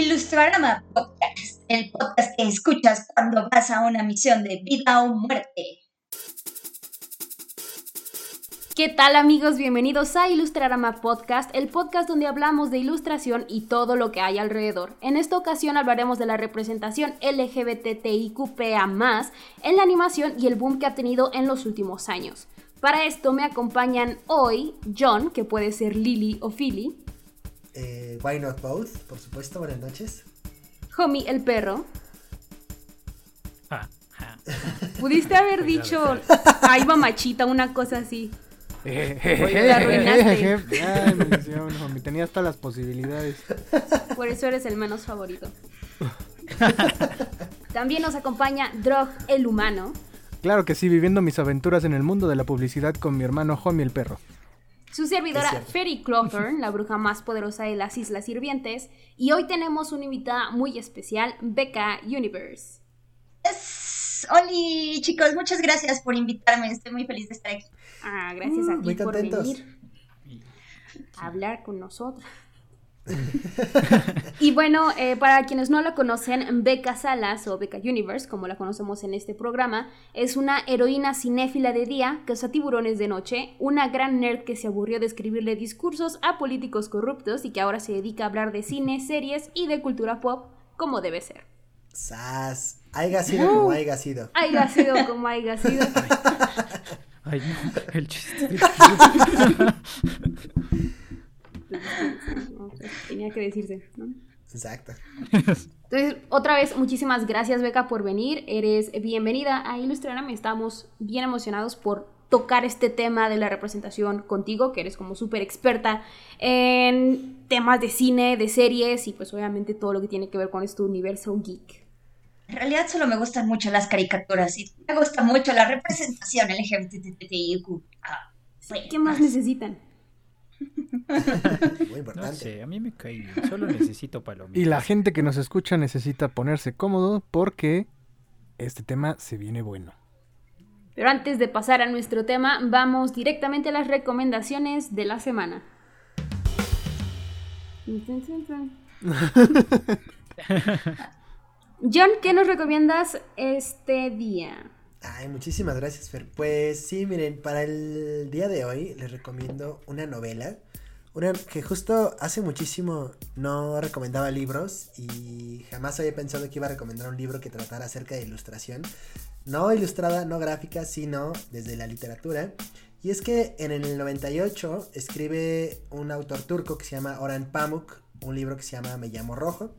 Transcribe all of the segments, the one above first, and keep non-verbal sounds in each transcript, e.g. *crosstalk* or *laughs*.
Ilustrarama Podcast, el podcast que escuchas cuando vas a una misión de vida o muerte. ¿Qué tal amigos? Bienvenidos a Ilustrarama Podcast, el podcast donde hablamos de ilustración y todo lo que hay alrededor. En esta ocasión hablaremos de la representación LGBTIQPA+, en la animación y el boom que ha tenido en los últimos años. Para esto me acompañan hoy John, que puede ser Lily o Philly. Eh, why not both, por supuesto, buenas noches. Homie el perro. Ah, ah. Pudiste haber *laughs* dicho, ay mamachita, una cosa así. Oye, la arruinaste. *laughs* Ay, maldición, homie, tenía hasta las posibilidades. Por eso eres el menos favorito. También nos acompaña Drog el humano. Claro que sí, viviendo mis aventuras en el mundo de la publicidad con mi hermano Homie el perro. Su servidora. Fairy Crawford, la bruja más poderosa de las Islas Sirvientes. Y hoy tenemos una invitada muy especial, Becca Universe. Es- Oli, chicos, muchas gracias por invitarme. Estoy muy feliz de estar aquí. Ah, gracias a ti Muy por contentos. venir a hablar con nosotros. *laughs* y bueno, eh, para quienes no la conocen, Becca Salas o Becca Universe, como la conocemos en este programa, es una heroína cinéfila de día, caza tiburones de noche, una gran nerd que se aburrió de escribirle discursos a políticos corruptos y que ahora se dedica a hablar de cine, series y de cultura pop como debe ser. Sas. Haiga sido como haiga sido. Haya sido como haya sido. *laughs* Ay, no, el chiste. *laughs* Tenía que decirse, ¿no? Exacto. Entonces, otra vez, muchísimas gracias, Beca, por venir. Eres bienvenida a Ilustrarame. Estamos bien emocionados por tocar este tema de la representación contigo, que eres como súper experta en temas de cine, de series y pues obviamente todo lo que tiene que ver con este universo geek. En realidad solo me gustan mucho las caricaturas y me gusta mucho la representación LGBTIQ. Ah, ¿Qué más necesitan? Muy *laughs* No sé, a mí me cae bien. Solo necesito palomitas. Y la gente que nos escucha necesita ponerse cómodo porque este tema se viene bueno. Pero antes de pasar a nuestro tema, vamos directamente a las recomendaciones de la semana. *laughs* John, ¿qué nos recomiendas este día? Ay, muchísimas gracias, Fer. Pues sí, miren, para el día de hoy les recomiendo una novela. Una que justo hace muchísimo no recomendaba libros y jamás había pensado que iba a recomendar un libro que tratara acerca de ilustración. No ilustrada, no gráfica, sino desde la literatura. Y es que en el 98 escribe un autor turco que se llama Orhan Pamuk, un libro que se llama Me llamo Rojo.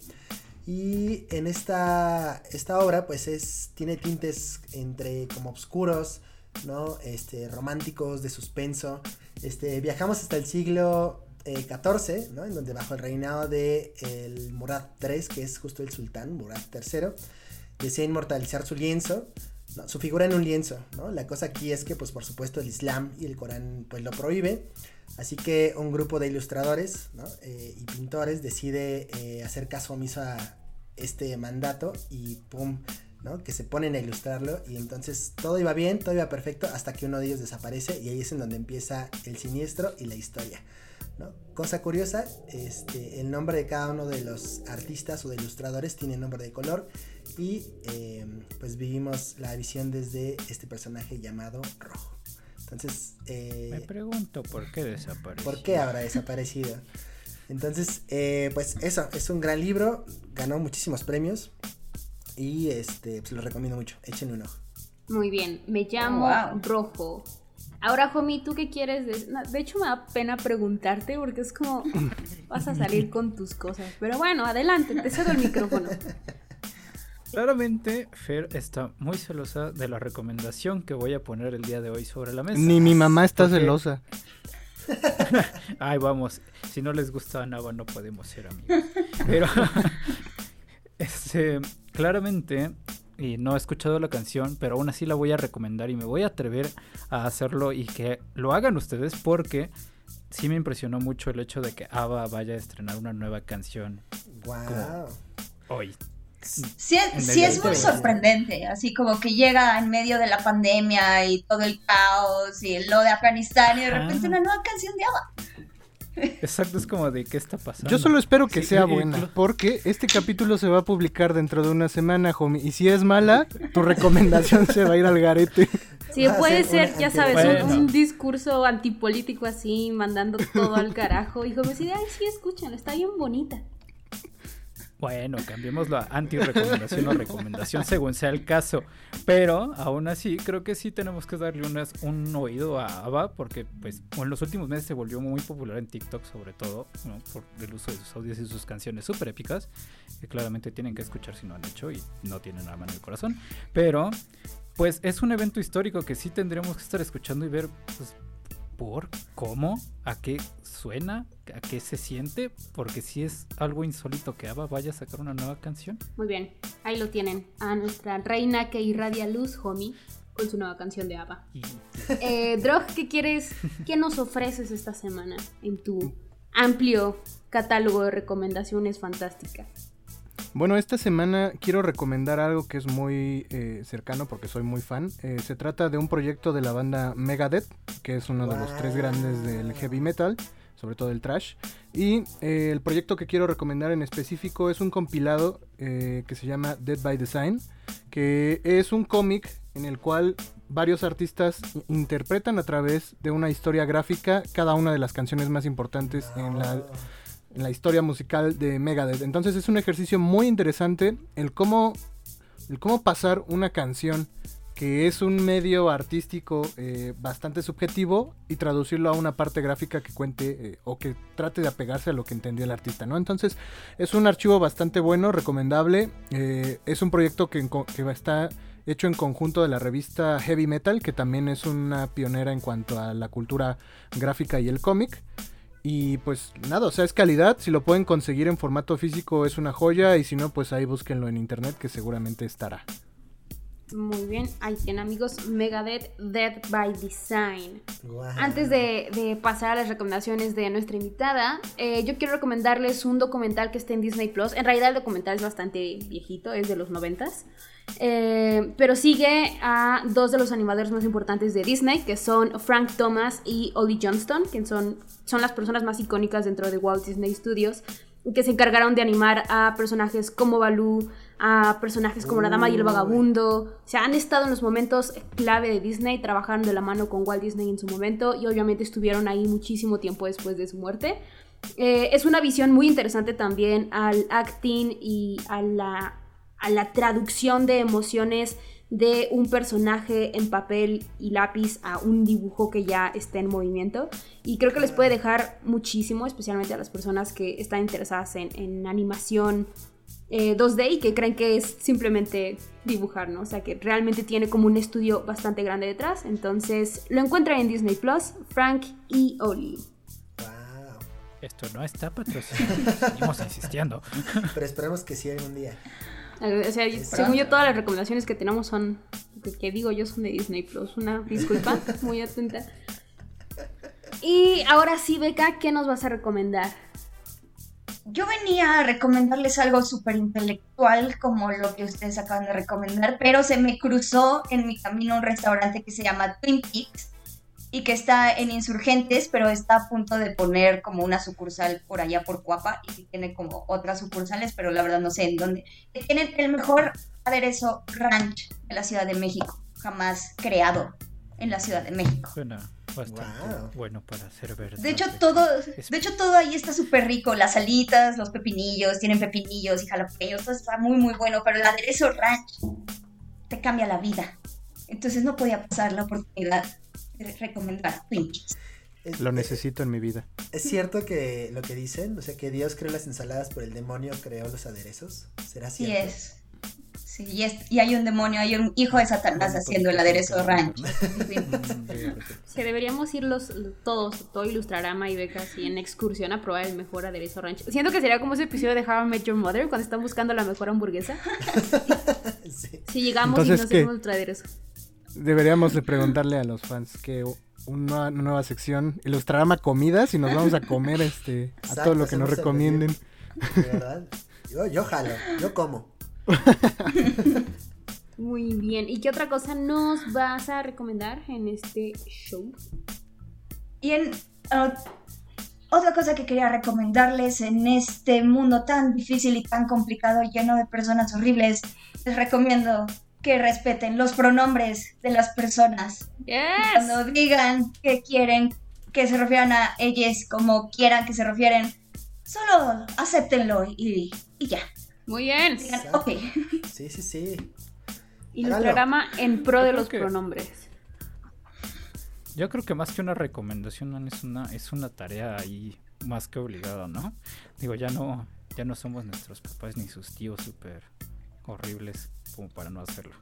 Y en esta, esta obra, pues es, tiene tintes entre como oscuros, ¿no? Este, románticos, de suspenso. Este, viajamos hasta el siglo eh, XIV, ¿no? En donde bajo el reinado de el Murad III, que es justo el sultán, Murad III, desea inmortalizar su lienzo, su figura en un lienzo, ¿no? La cosa aquí es que, pues por supuesto, el Islam y el Corán, pues lo prohíbe. Así que un grupo de ilustradores. Eh, y pintores decide eh, hacer caso omiso a este mandato y pum. Que se ponen a ilustrarlo y entonces todo iba bien, todo iba perfecto hasta que uno de ellos desaparece y ahí es en donde empieza el siniestro y la historia. Cosa curiosa, este, el nombre de cada uno de los artistas o de ilustradores tiene nombre de color y eh, pues vivimos la visión desde este personaje llamado Rojo. Entonces, eh, Me pregunto por qué desapareció. ¿Por qué habrá desaparecido? Entonces, eh, pues eso, es un gran libro, ganó muchísimos premios y este, pues lo recomiendo mucho, échenle un ojo. Muy bien, me llamo Wow. Rojo. Ahora, Homie, ¿tú qué quieres? De... de hecho, me da pena preguntarte porque es como vas a salir con tus cosas. Pero bueno, adelante, te cedo el micrófono. *laughs* Claramente, Fer está muy celosa de la recomendación que voy a poner el día de hoy sobre la mesa. Ni mi mamá está celosa. *laughs* Ay, vamos. Si no les gusta Nava, no podemos ser amigos. Pero, *laughs* este, claramente, y no he escuchado la canción, pero aún así la voy a recomendar y me voy a atrever a hacerlo y que lo hagan ustedes porque sí me impresionó mucho el hecho de que ABBA vaya a estrenar una nueva canción Wow. hoy. Sí, sí es muy 2020. sorprendente, así como que llega en medio de la pandemia y todo el caos y lo de Afganistán y de repente una nueva canción de ABBA. Exacto, es como de qué está pasando. Yo solo espero que Sí, sea buena, porque este capítulo se va a publicar dentro de una semana, homie. Y si es mala, tu recomendación se va a ir al garete. Sí, Va puede ser ya sabes, un, Bueno. un discurso antipolítico así, mandando todo al carajo. Y como si, ay, sí, escúchala, está bien bonita. Bueno, cambiémoslo a anti-recomendación o recomendación según sea el caso. Pero aún así, creo que sí tenemos que darle un oído a ABBA porque pues en los últimos meses se volvió muy popular en TikTok sobre todo, ¿no? por el uso de sus audios y sus canciones súper épicas, que claramente tienen que escuchar si no han hecho y no tienen alma en el corazón. Pero pues es un evento histórico que sí tendremos que estar escuchando y ver pues, por cómo, a qué suena, a qué se siente, porque si es algo insólito que ABBA vaya a sacar una nueva canción. Muy bien, ahí lo tienen. A nuestra reina que irradia luz, homie, con su nueva canción de ABBA. Y *laughs* Eh, Drog, ¿qué quieres? ¿Qué nos ofreces esta semana en tu amplio catálogo de recomendaciones fantásticas? Bueno, esta semana quiero recomendar algo que es muy eh, cercano porque soy muy fan. Eh, se trata de un proyecto de la banda Megadeth, que es uno de los tres grandes del heavy metal, sobre todo el trash. Y eh, el proyecto que quiero recomendar en específico es un compilado eh, que se llama Dead by Design, que es un cómic en el cual varios artistas interpretan a través de una historia gráfica cada una de las canciones más importantes en la en la historia musical de Megadeth. Entonces es un ejercicio muy interesante el cómo, el cómo pasar una canción que es un medio artístico eh, bastante subjetivo y traducirlo a una parte gráfica que cuente eh, o que trate de apegarse a lo que entendió el artista, ¿no? Entonces es un archivo bastante bueno, recomendable. eh, es un proyecto que, que está hecho en conjunto de la revista Heavy Metal, que también es una pionera en cuanto a la cultura gráfica y el cómic. Y pues nada, o sea, es calidad. Si lo pueden conseguir en formato físico es una joya. Y si no, pues ahí búsquenlo en internet que seguramente estará. Muy bien, ahí tienen amigos Megadeth Dead by Design. Antes de, de pasar a las recomendaciones de nuestra invitada, eh, yo quiero recomendarles un documental que está en Disney Plus. En realidad el documental es bastante viejito, es de los noventas. Eh, pero sigue a dos de los animadores más importantes de Disney, que son Frank Thomas y Ollie Johnston, que son, son las personas más icónicas dentro de Walt Disney Studios, que se encargaron de animar a personajes como Baloo, a personajes como La Dama y el. Vagabundo. O sea, han estado en los momentos clave de Disney, trabajaron de la mano con Walt Disney en su momento y obviamente estuvieron ahí muchísimo tiempo después de su muerte. Eh, es una visión muy interesante también al acting y a la, a la traducción de emociones de un personaje en papel y lápiz a un dibujo que ya está en movimiento. Y creo que les puede dejar muchísimo, especialmente a las personas que están interesadas en, en animación eh, 2D y que creen que es simplemente dibujar, ¿no? O sea, que realmente tiene como un estudio bastante grande detrás. Entonces, lo encuentran en Disney Plus, Frank y Oli. Guau. esto no está patrocinado. *laughs* Seguimos insistiendo. Pero esperemos que sí algún día. O sea, según yo, todas las recomendaciones que tenemos son, que, que digo yo, son de Disney Plus. Una disculpa, *laughs* muy atenta. Y ahora sí, Beca, ¿qué nos vas a recomendar? Yo venía a recomendarles algo súper intelectual como lo que ustedes acaban de recomendar, pero se me cruzó en mi camino un restaurante que se llama Twin Peaks y que está en Insurgentes, pero está a punto de poner como una sucursal por allá por Cuapa y tiene como otras sucursales, pero la verdad no sé en dónde. Tienen el mejor aderezo ranch de la Ciudad de México, jamás creado en la Ciudad de México. Suena bastante Wow. bueno para ser verdad. De hecho, todo, de hecho, todo ahí está súper rico. Las alitas, los pepinillos, tienen pepinillos y jalapeños, todo está muy, muy bueno. Pero el aderezo ranch te cambia la vida. Entonces no podía pasar la oportunidad de recomendar Twin Peaks. Es, Lo necesito en mi vida. ¿Es cierto que lo que dicen? O sea, que Dios creó las ensaladas, pero el demonio creó los aderezos. ¿Será Sí cierto? es. Sí, y, es- y hay un demonio, hay un hijo de Satanás haciendo el aderezo ranch. De- *laughs* Que deberíamos ir los, todos, todo Ilustrarama y Beca, así en excursión a probar el mejor aderezo ranch. Siento que sería como ese episodio de How I Met Your Mother cuando están buscando la mejor hamburguesa. *laughs* Sí. Si llegamos y Entonces, nos ¿qué? hacemos nuestro aderezo. Deberíamos de preguntarle a los fans que una, nueva sección ilustrará comidas y nos vamos a comer este a Exacto, todo lo que nos recomienden. ¿De verdad? Yo, yo jalo, yo como. *laughs* Muy bien. ¿Y qué otra cosa nos vas a recomendar en este show? Y en, ah, otra cosa que quería recomendarles en este mundo tan difícil y tan complicado, lleno de personas horribles, les recomiendo que respeten los pronombres de las personas. Cuando digan que quieren que se refieran a ellas como quieran que se refieren, solo acéptenlo y, y ya. Muy bien. ok. Sí, sí, sí. Ilustrarama en pro de los pronombres. Yo creo que más que una recomendación es una es una tarea ahí más que obligada, ¿no? Digo, ya no ya no somos nuestros papás ni sus tíos súper horribles como para no hacerlo.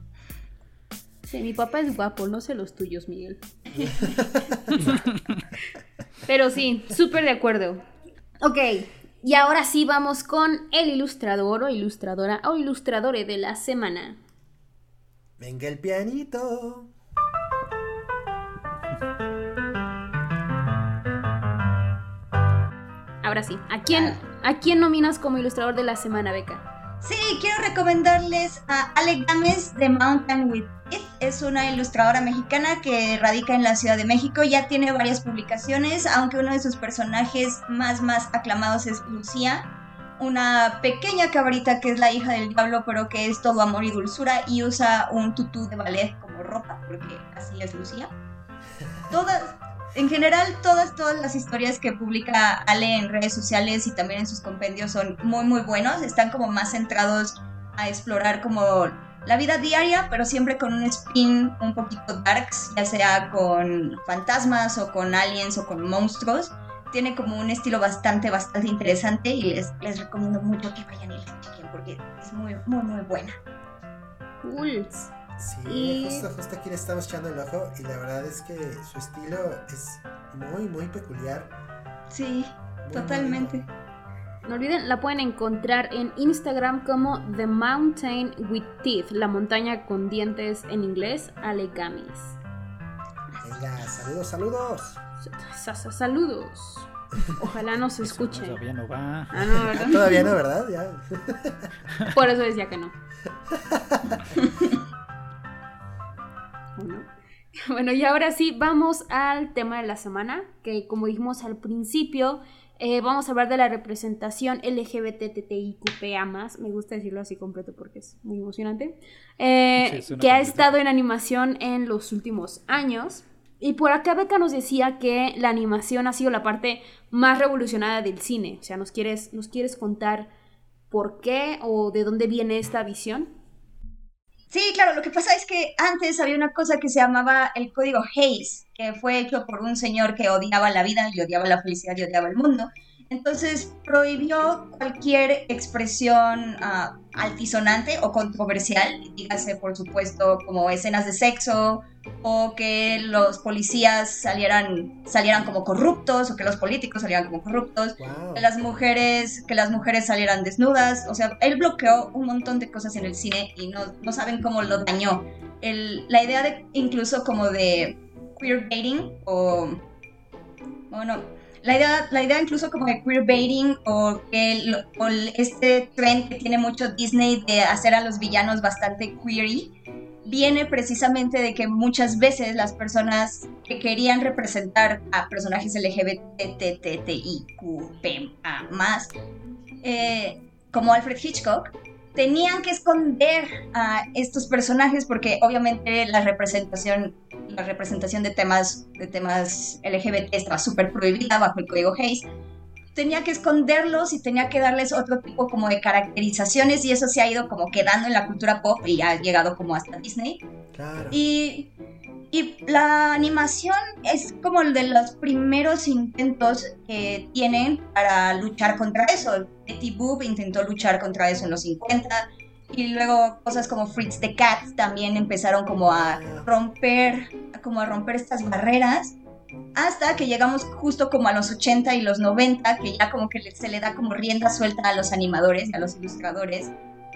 Sí, mi papá es guapo, no sé los tuyos, Miguel. *laughs* Pero sí, súper de acuerdo. Ok, y ahora sí vamos con el ilustrador o ilustradora o ilustradore de la semana. Venga el pianito. Ahora sí, ¿a quién, ¿a quién nominas como ilustrador de la semana, Beca? Sí, quiero recomendarles a Alec Gámez de Mountain with It. Es una ilustradora mexicana que radica en la Ciudad de México. Ya tiene varias publicaciones, aunque uno de sus personajes más, más aclamados es Lucía, una pequeña cabrita que es la hija del diablo, pero que es todo amor y dulzura y usa un tutú de ballet como ropa, porque así es Lucía. Todas, en general, todas, todas las historias que publica Ale en redes sociales y también en sus compendios son muy, muy buenos. Están como más centrados a explorar como la vida diaria, pero siempre con un spin un poquito darks, ya sea con fantasmas o con aliens o con monstruos tiene como un estilo bastante, bastante interesante y les, les recomiendo mucho que vayan y la chequen porque es muy, muy, muy buena. Cool. Sí, justo, justo aquí le estamos echando el ojo y la verdad es que su estilo es muy, muy peculiar. Sí, totalmente. No olviden, la pueden encontrar en Instagram como The Mountain with Teeth, la montaña con dientes en inglés, Alegamis. Venga, saludos, saludos. Saludos. Ojalá nos *laughs* escuchen. Todavía no va. Ah, no, ¿verdad? *laughs* Todavía no, ¿verdad? Ya. *laughs* Por eso decía que no. Bueno, y ahora sí, vamos al tema de la semana, que como dijimos al principio, eh, vamos a hablar de la representación LGBTTIQPA+, me gusta decirlo así completo porque es muy emocionante, eh, que ha estado en animación en los últimos años. Y por acá Beca nos decía que la animación ha sido la parte más revolucionada del cine. O sea, ¿nos quieres, ¿nos quieres contar por qué o de dónde viene esta visión? Sí, claro, lo que pasa es que antes había una cosa que se llamaba el código Hayes, que fue hecho por un señor que odiaba la vida y odiaba la felicidad y odiaba el mundo. Entonces prohibió cualquier expresión uh, altisonante o controversial, dígase por supuesto como escenas de sexo o que los policías salieran, salieran como corruptos o que los políticos salieran como corruptos, que las mujeres que las mujeres salieran desnudas, o sea, él bloqueó un montón de cosas en el cine y no, no saben cómo lo dañó. El, la idea de incluso como de queerbaiting o bueno la idea, la idea incluso como de queerbaiting o, este trend que tiene mucho Disney de hacer a los villanos bastante queery, viene precisamente de que muchas veces las personas que querían representar a personajes LGBTTIQPA más, eh, como Alfred Hitchcock, tenían que esconder a estos personajes porque obviamente la representación la representación de temas de temas LGBT estaba súper prohibida bajo el código Hayes tenía que esconderlos y tenía que darles otro tipo como de caracterizaciones y eso se ha ido como quedando en la cultura pop y ha llegado como hasta Disney claro. y y la animación es como el de los primeros intentos que tienen para luchar contra eso. Betty Boop intentó luchar contra eso en los 50 y luego cosas como Fritz the Cat también empezaron como a romper, como a romper estas barreras hasta que llegamos justo como a los 80 y los 90 que ya como que se le da como rienda suelta a los animadores y a los ilustradores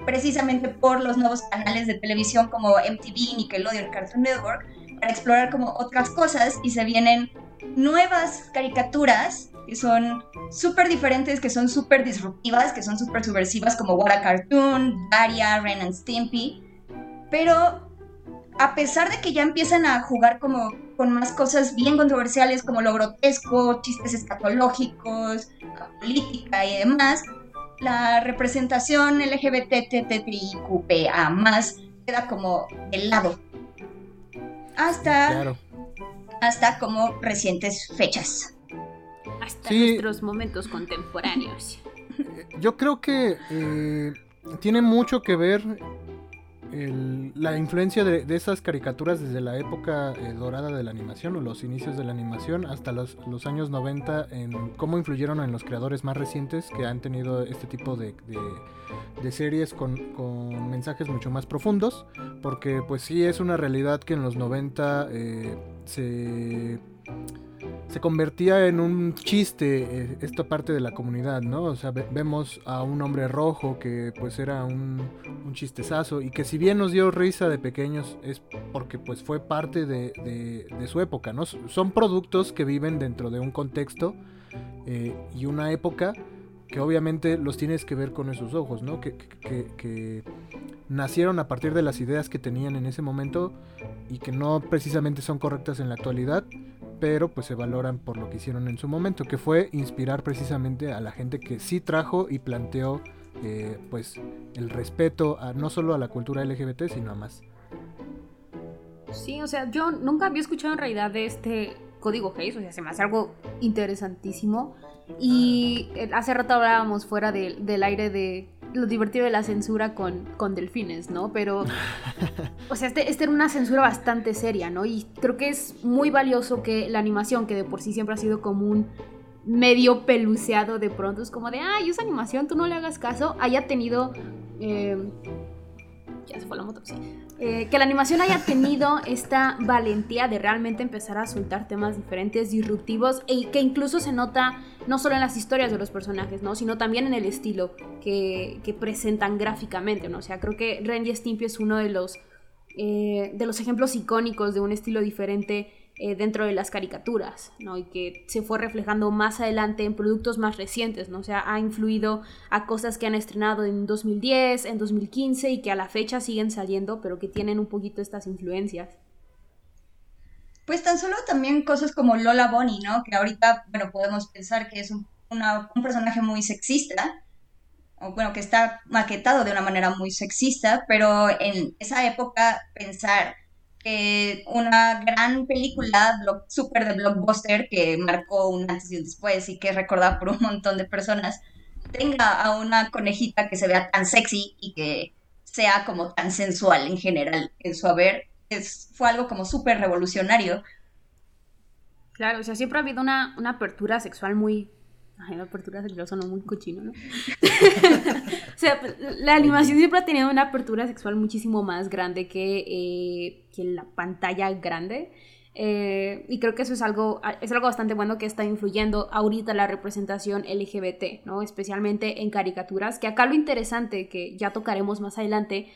precisamente por los nuevos canales de televisión como MTV, Nickelodeon, Cartoon Network para explorar como otras cosas y se vienen nuevas caricaturas que son súper diferentes, que son súper disruptivas, que son súper subversivas como What a Cartoon, Daria, Ren and Stimpy. Pero a pesar de que ya empiezan a jugar como con más cosas bien controversiales como lo grotesco, chistes escatológicos, política y demás, la representación LGBTTIQPA más queda como del lado. Hasta, hasta como recientes fechas. Hasta nuestros momentos contemporáneos. Yo creo que eh, tiene mucho que ver la influencia de, esas caricaturas desde la época eh, dorada de la animación o los inicios de la animación hasta los, años 90 en cómo influyeron en los creadores más recientes que han tenido este tipo de, series con, con, mensajes mucho más profundos porque pues sí es una realidad que en los 90 eh, se se convertía en un chiste eh, esta parte de la comunidad, ¿no? O sea, vemos a un hombre rojo que pues era un, un, chistezazo y que si bien nos dio risa de pequeños es porque pues fue parte de, su época, ¿no? Son productos que viven dentro de un contexto eh, y una época que obviamente los tienes que ver con esos ojos, ¿no? Que, que, nacieron a partir de las ideas que tenían en ese momento y que no precisamente son correctas en la actualidad, pero pues se valoran por lo que hicieron en su momento, que fue inspirar precisamente a la gente que sí trajo y planteó eh, pues el respeto no solo a la cultura LGBT, sino a más. Sí, o sea, yo nunca había escuchado en realidad de este código Hayes, o sea, se me hace algo interesantísimo. Y eh, hace rato hablábamos fuera del aire de lo divertido de la censura con, con delfines, ¿no? Pero, *laughs* o sea, este, este, era una censura bastante seria, ¿no? Y creo que es muy valioso que la animación, que de por sí siempre ha sido como un medio peluceado de pronto, es como de, ay, esa animación, tú no le hagas caso, haya tenido... Eh, ya se fue la moto, sí. Eh, que la animación haya tenido esta valentía de realmente empezar a soltar temas diferentes, disruptivos, y que incluso se nota no solo en las historias de los personajes, ¿no? sino también en el estilo que, presentan gráficamente. ¿no? O sea, creo que Ren y Stimpy es uno de los, eh, de los ejemplos icónicos de un estilo diferente eh, dentro de las caricaturas, ¿no? Y que se fue reflejando más adelante en productos más recientes, ¿no? O sea, ha influido a cosas que han estrenado en 2010, en 2015 y que a la fecha siguen saliendo, pero que tienen un poquito estas influencias. Pues tan solo también cosas como Lola Bonnie, ¿no? Que ahorita, bueno, podemos pensar que es un, un personaje muy sexista, o bueno, que está maquetado de una manera muy sexista, pero en esa época pensar una gran película super de blockbuster que marcó un antes y un después y que es recordada por un montón de personas, tenga a una conejita que se vea tan sexy y que sea como tan sensual en general en su haber, es, fue algo como súper revolucionario. Claro, o sea, siempre ha habido una, una apertura sexual muy Ay, la apertura sexual sonó muy cochino, ¿no? *laughs* o sea, la animación siempre ha tenido una apertura sexual muchísimo más grande que, eh, que la pantalla grande. Eh, y creo que eso es algo, es algo bastante bueno que está influyendo ahorita la representación LGBT, ¿no? Especialmente en caricaturas, que acá lo interesante, que ya tocaremos más adelante,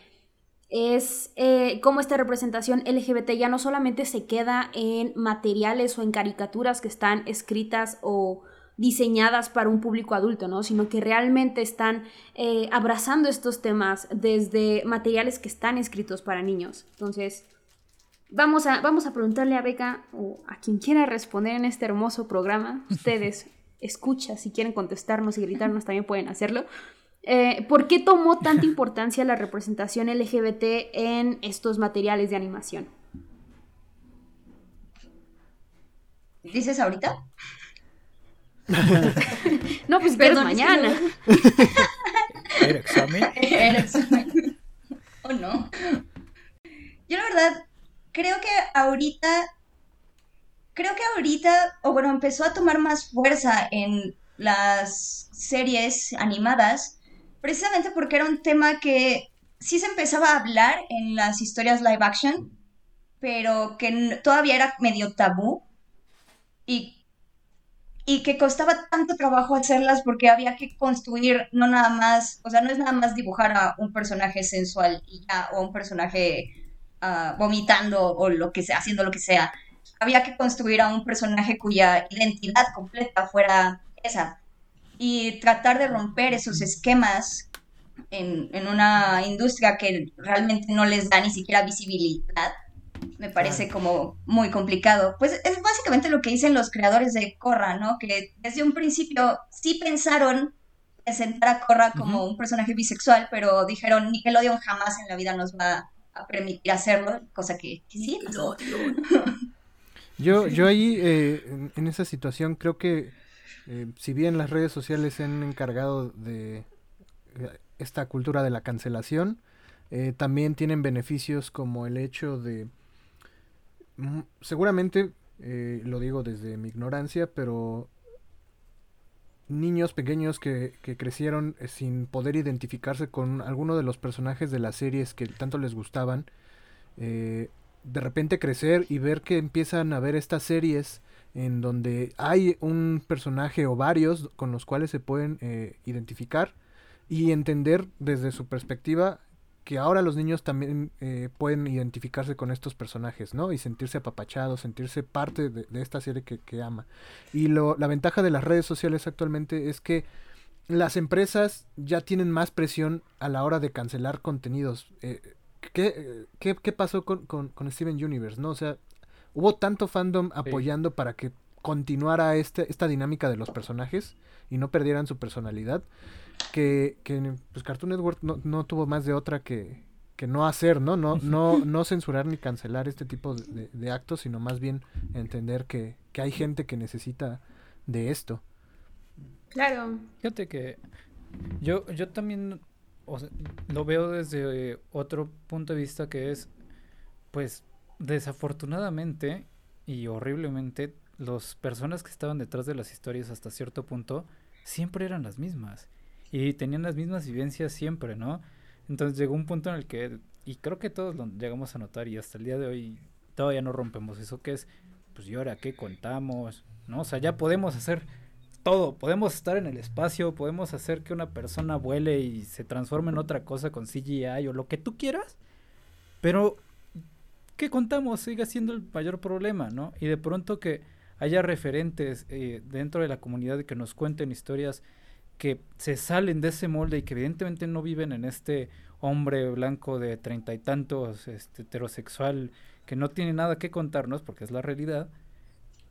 es eh, cómo esta representación LGBT ya no solamente se queda en materiales o en caricaturas que están escritas o diseñadas para un público adulto, ¿no? Sino que realmente están eh, abrazando estos temas desde materiales que están escritos para niños. Entonces, vamos a, vamos a preguntarle a Beca o a quien quiera responder en este hermoso programa. *laughs* Ustedes, escucha, si quieren contestarnos y gritarnos, también pueden hacerlo. Eh, ¿Por qué tomó tanta *laughs* importancia la representación LGBT en estos materiales de animación? ¿Dices ahorita? No, pues pero mañana. *laughs* ¿Era examen? Era examen. ¿O no? Yo la verdad creo que ahorita, creo que ahorita, o bueno, empezó a tomar más fuerza en las series animadas, precisamente porque era un tema que sí se empezaba a hablar en las historias live action, pero que todavía era medio tabú y y que costaba tanto trabajo hacerlas porque había que construir no nada más, o sea, no es nada más dibujar a un personaje sensual y ya, o un personaje ah, vomitando o lo que sea, haciendo lo que sea. Había que construir a un personaje cuya identidad completa fuera esa y tratar de romper esos esquemas en, en una industria que realmente no les da ni siquiera visibilidad me parece como muy complicado. Pues es básicamente lo que dicen los creadores de Korra, ¿no? Que desde un principio sí pensaron presentar a Korra como un personaje bisexual, pero dijeron Nickelodeon jamás en la vida nos va a permitir hacerlo, cosa que, sí Yo, yo ahí, eh, en, esa situación, creo que eh, si bien las redes sociales se han encargado de eh, esta cultura de la cancelación, también tienen beneficios como el hecho de, seguramente, lo digo desde mi ignorancia, pero niños pequeños que, que crecieron eh, sin poder identificarse con alguno de los personajes de las series que tanto les gustaban, eh, de repente crecer y ver que empiezan a ver estas series en donde hay un personaje o varios con los cuales se pueden eh, identificar y entender desde su perspectiva que ahora los niños también eh, pueden identificarse con estos personajes, ¿no? Y sentirse apapachados, sentirse parte de, esta serie que, ama. Y lo, la ventaja de las redes sociales actualmente es que las empresas ya tienen más presión a la hora de cancelar contenidos. Eh, ¿qué, qué, pasó con, con, Steven Universe, no? O sea, hubo tanto fandom apoyando para que continuara este, esta dinámica de los personajes y no perdieran su personalidad que, que pues Cartoon Network no, no tuvo más de otra que, que no hacer, ¿no? No, no, no censurar ni cancelar este tipo de, actos, sino más bien entender que, que, hay gente que necesita de esto. Claro. Fíjate que yo, yo también lo veo desde otro punto de vista que es, pues, desafortunadamente y horriblemente, las personas que estaban detrás de las historias hasta cierto punto siempre eran las mismas y tenían las mismas vivencias siempre, ¿no? Entonces llegó un punto en el que, y creo que todos lo llegamos a notar y hasta el día de hoy todavía no rompemos eso, que es, pues y ahora qué contamos, ¿no? O sea, ya podemos hacer todo, podemos estar en el espacio, podemos hacer que una persona vuele y se transforme en otra cosa con CGI o lo que tú quieras, pero ¿qué contamos? Sigue siendo el mayor problema, ¿no? Y de pronto que haya referentes eh, dentro de la comunidad que nos cuenten historias que se salen de ese molde y que evidentemente no viven en este hombre blanco de treinta y tantos, este, heterosexual, que no tiene nada que contarnos, porque es la realidad,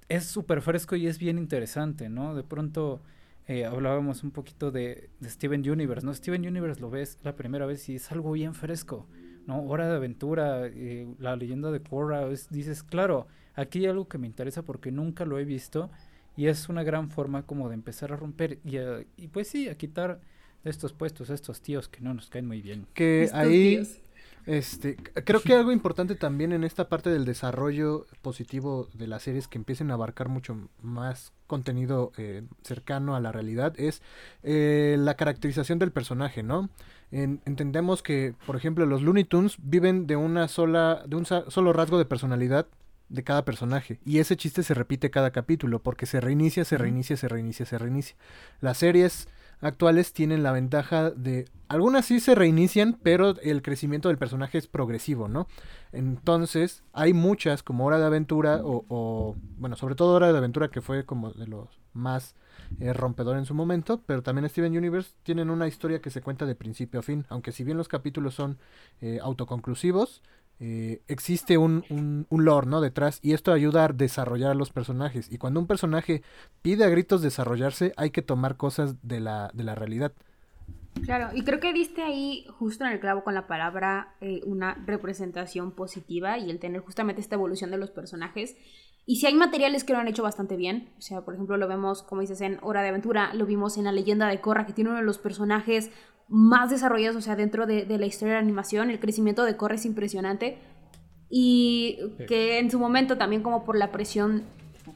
es súper fresco y es bien interesante, ¿no? De pronto eh, hablábamos un poquito de, Steven Universe, ¿no? Steven Universe lo ves la primera vez y es algo bien fresco, ¿no? Hora de aventura, eh, la leyenda de Korra, dices, claro, aquí hay algo que me interesa porque nunca lo he visto y es una gran forma como de empezar a romper y, y pues sí, a quitar estos puestos, estos tíos que no nos caen muy bien. Que ahí, este, creo que *laughs* algo importante también en esta parte del desarrollo positivo de las series que empiecen a abarcar mucho más contenido eh, cercano a la realidad es eh, la caracterización del personaje, ¿no? entendemos que, por ejemplo, los Looney Tunes viven de una sola, de un solo rasgo de personalidad de cada personaje. Y ese chiste se repite cada capítulo, porque se reinicia, se reinicia, se reinicia, se reinicia. Las series actuales tienen la ventaja de... Algunas sí se reinician, pero el crecimiento del personaje es progresivo, ¿no? Entonces, hay muchas, como Hora de Aventura, o, bueno, sobre todo Hora de Aventura, que fue como de los más eh, rompedor en su momento, pero también Steven Universe tienen una historia que se cuenta de principio a fin, aunque si bien los capítulos son eh, autoconclusivos, eh, existe un, un, lore, ¿no? Detrás, y esto ayuda a desarrollar a los personajes. Y cuando un personaje pide a gritos desarrollarse, hay que tomar cosas de la, de la realidad. Claro, y creo que diste ahí justo en el clavo con la palabra eh, una representación positiva y el tener justamente esta evolución de los personajes. Y si hay materiales que lo han hecho bastante bien, o sea, por ejemplo, lo vemos, como dices, en Hora de Aventura, lo vimos en La leyenda de Korra, que tiene uno de los personajes más desarrollados, o sea, dentro de, la historia de la animación, el crecimiento de Corre es impresionante. Y que en su momento también como por la presión,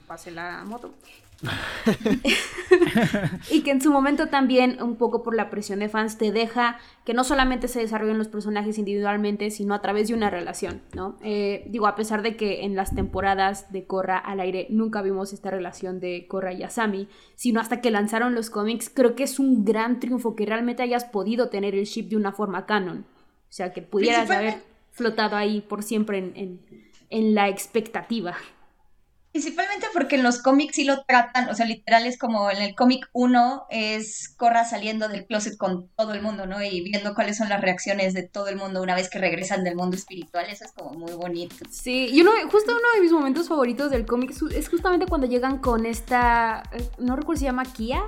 pase la moto, *laughs* y que en su momento también, un poco por la presión de fans, te deja que no solamente se desarrollen los personajes individualmente, sino a través de una relación, ¿no? Eh, digo, a pesar de que en las temporadas de Korra al aire nunca vimos esta relación de Korra y Asami, sino hasta que lanzaron los cómics, creo que es un gran triunfo que realmente hayas podido tener el ship de una forma canon. O sea, que pudieras haber flotado ahí por siempre en, en, en la expectativa. Principalmente porque en los cómics sí lo tratan, o sea, literal es como en el cómic 1 es Corra saliendo del closet con todo el mundo, ¿no? Y viendo cuáles son las reacciones de todo el mundo una vez que regresan del mundo espiritual, eso es como muy bonito. Sí, y uno, justo uno de mis momentos favoritos del cómic es justamente cuando llegan con esta, eh, no recuerdo si se llama Kia,